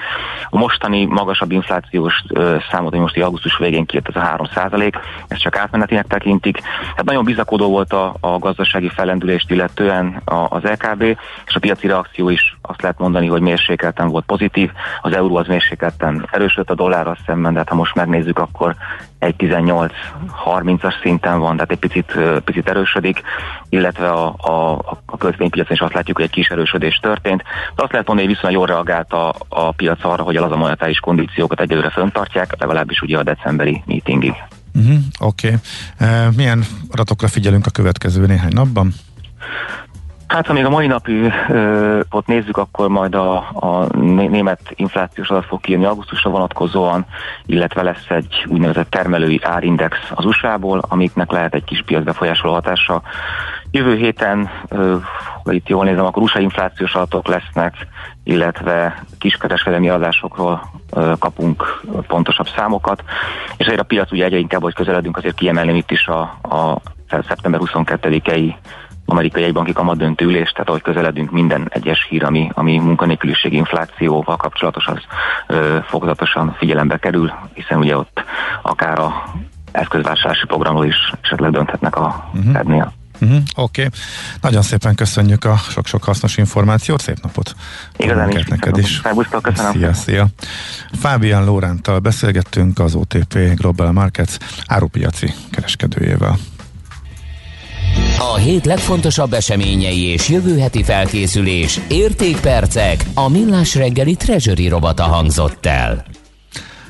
A mostani magasabb inflációs számot, ami most augusztus végén kijött, ez a 3%, ezt csak átmenetinek tekintik. Hát nagyon bizakodó volt a, a gazdasági fellendülést illetően az LKB, és a piaci reakció is azt lehet mondani, hogy mérsékelten volt pozitív. Az euró az mérsékelten erősödött a dollárral szemben, de hát ha most megnézzük, akkor 1.18-30-as szinten van, tehát egy picit, picit erősödik, illetve a, a, a kötvénypiacon is azt látjuk, hogy egy kis erősödés történt. De azt lehet mondani, hogy viszonylag jól reagált a, a piac arra, hogy az a monetáris kondíciókat egyelőre föntartják, legalábbis ugye a decemberi meetingig. Uh-huh, Oké. Okay. Uh, milyen adatokra figyelünk a következő néhány napban? Hát ha még a mai napot nézzük, akkor majd a, a német inflációs adat fog kijönni augusztusra vonatkozóan, illetve lesz egy úgynevezett termelői árindex az USA-ból, amiknek lehet egy kis piacbefolyásoló hatása. Jövő héten, ha itt jól nézem, akkor USA inflációs adatok lesznek, illetve kiskereskedelmi adásokról kapunk pontosabb számokat, és ezért a piac ugye egyre inkább, hogy közeledünk, azért kiemelném itt is a, a szeptember 22-i amerikai egybanki kamadöntő ülés, tehát ahogy közeledünk minden egyes hír, ami, ami munkanélküliség inflációval kapcsolatos, az ö, fokozatosan figyelembe kerül, hiszen ugye ott akár a eszközvásárlási programról is esetleg dönthetnek a uh-huh. Fednél. Uh-huh, Oké, okay. nagyon szépen köszönjük a sok-sok hasznos információt, szép napot! Igazán is, neked is. köszönöm. Szia, szia! Fábián Lórántal beszélgettünk az OTP Global Markets árupiaci kereskedőjével. A hét legfontosabb eseményei és jövő heti felkészülés, értékpercek, a millás reggeli treasury robata hangzott el.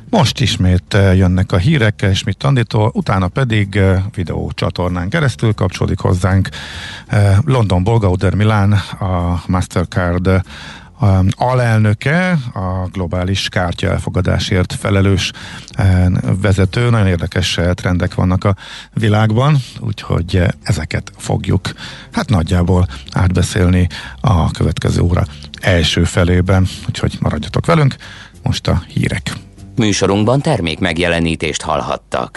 Most ismét eh, jönnek a hírek Schmidt Anditól, utána pedig eh, videó csatornán keresztül kapcsolódik hozzánk eh, London Bolgauder Milán, a Mastercard alelnöke, a globális kártya elfogadásért felelős vezető. Nagyon érdekes eh, trendek vannak a világban, úgyhogy eh, ezeket fogjuk hát nagyjából átbeszélni a következő óra első felében, úgyhogy maradjatok velünk. Most a hírek. Műsorunkban termék megjelenítést hallhattak.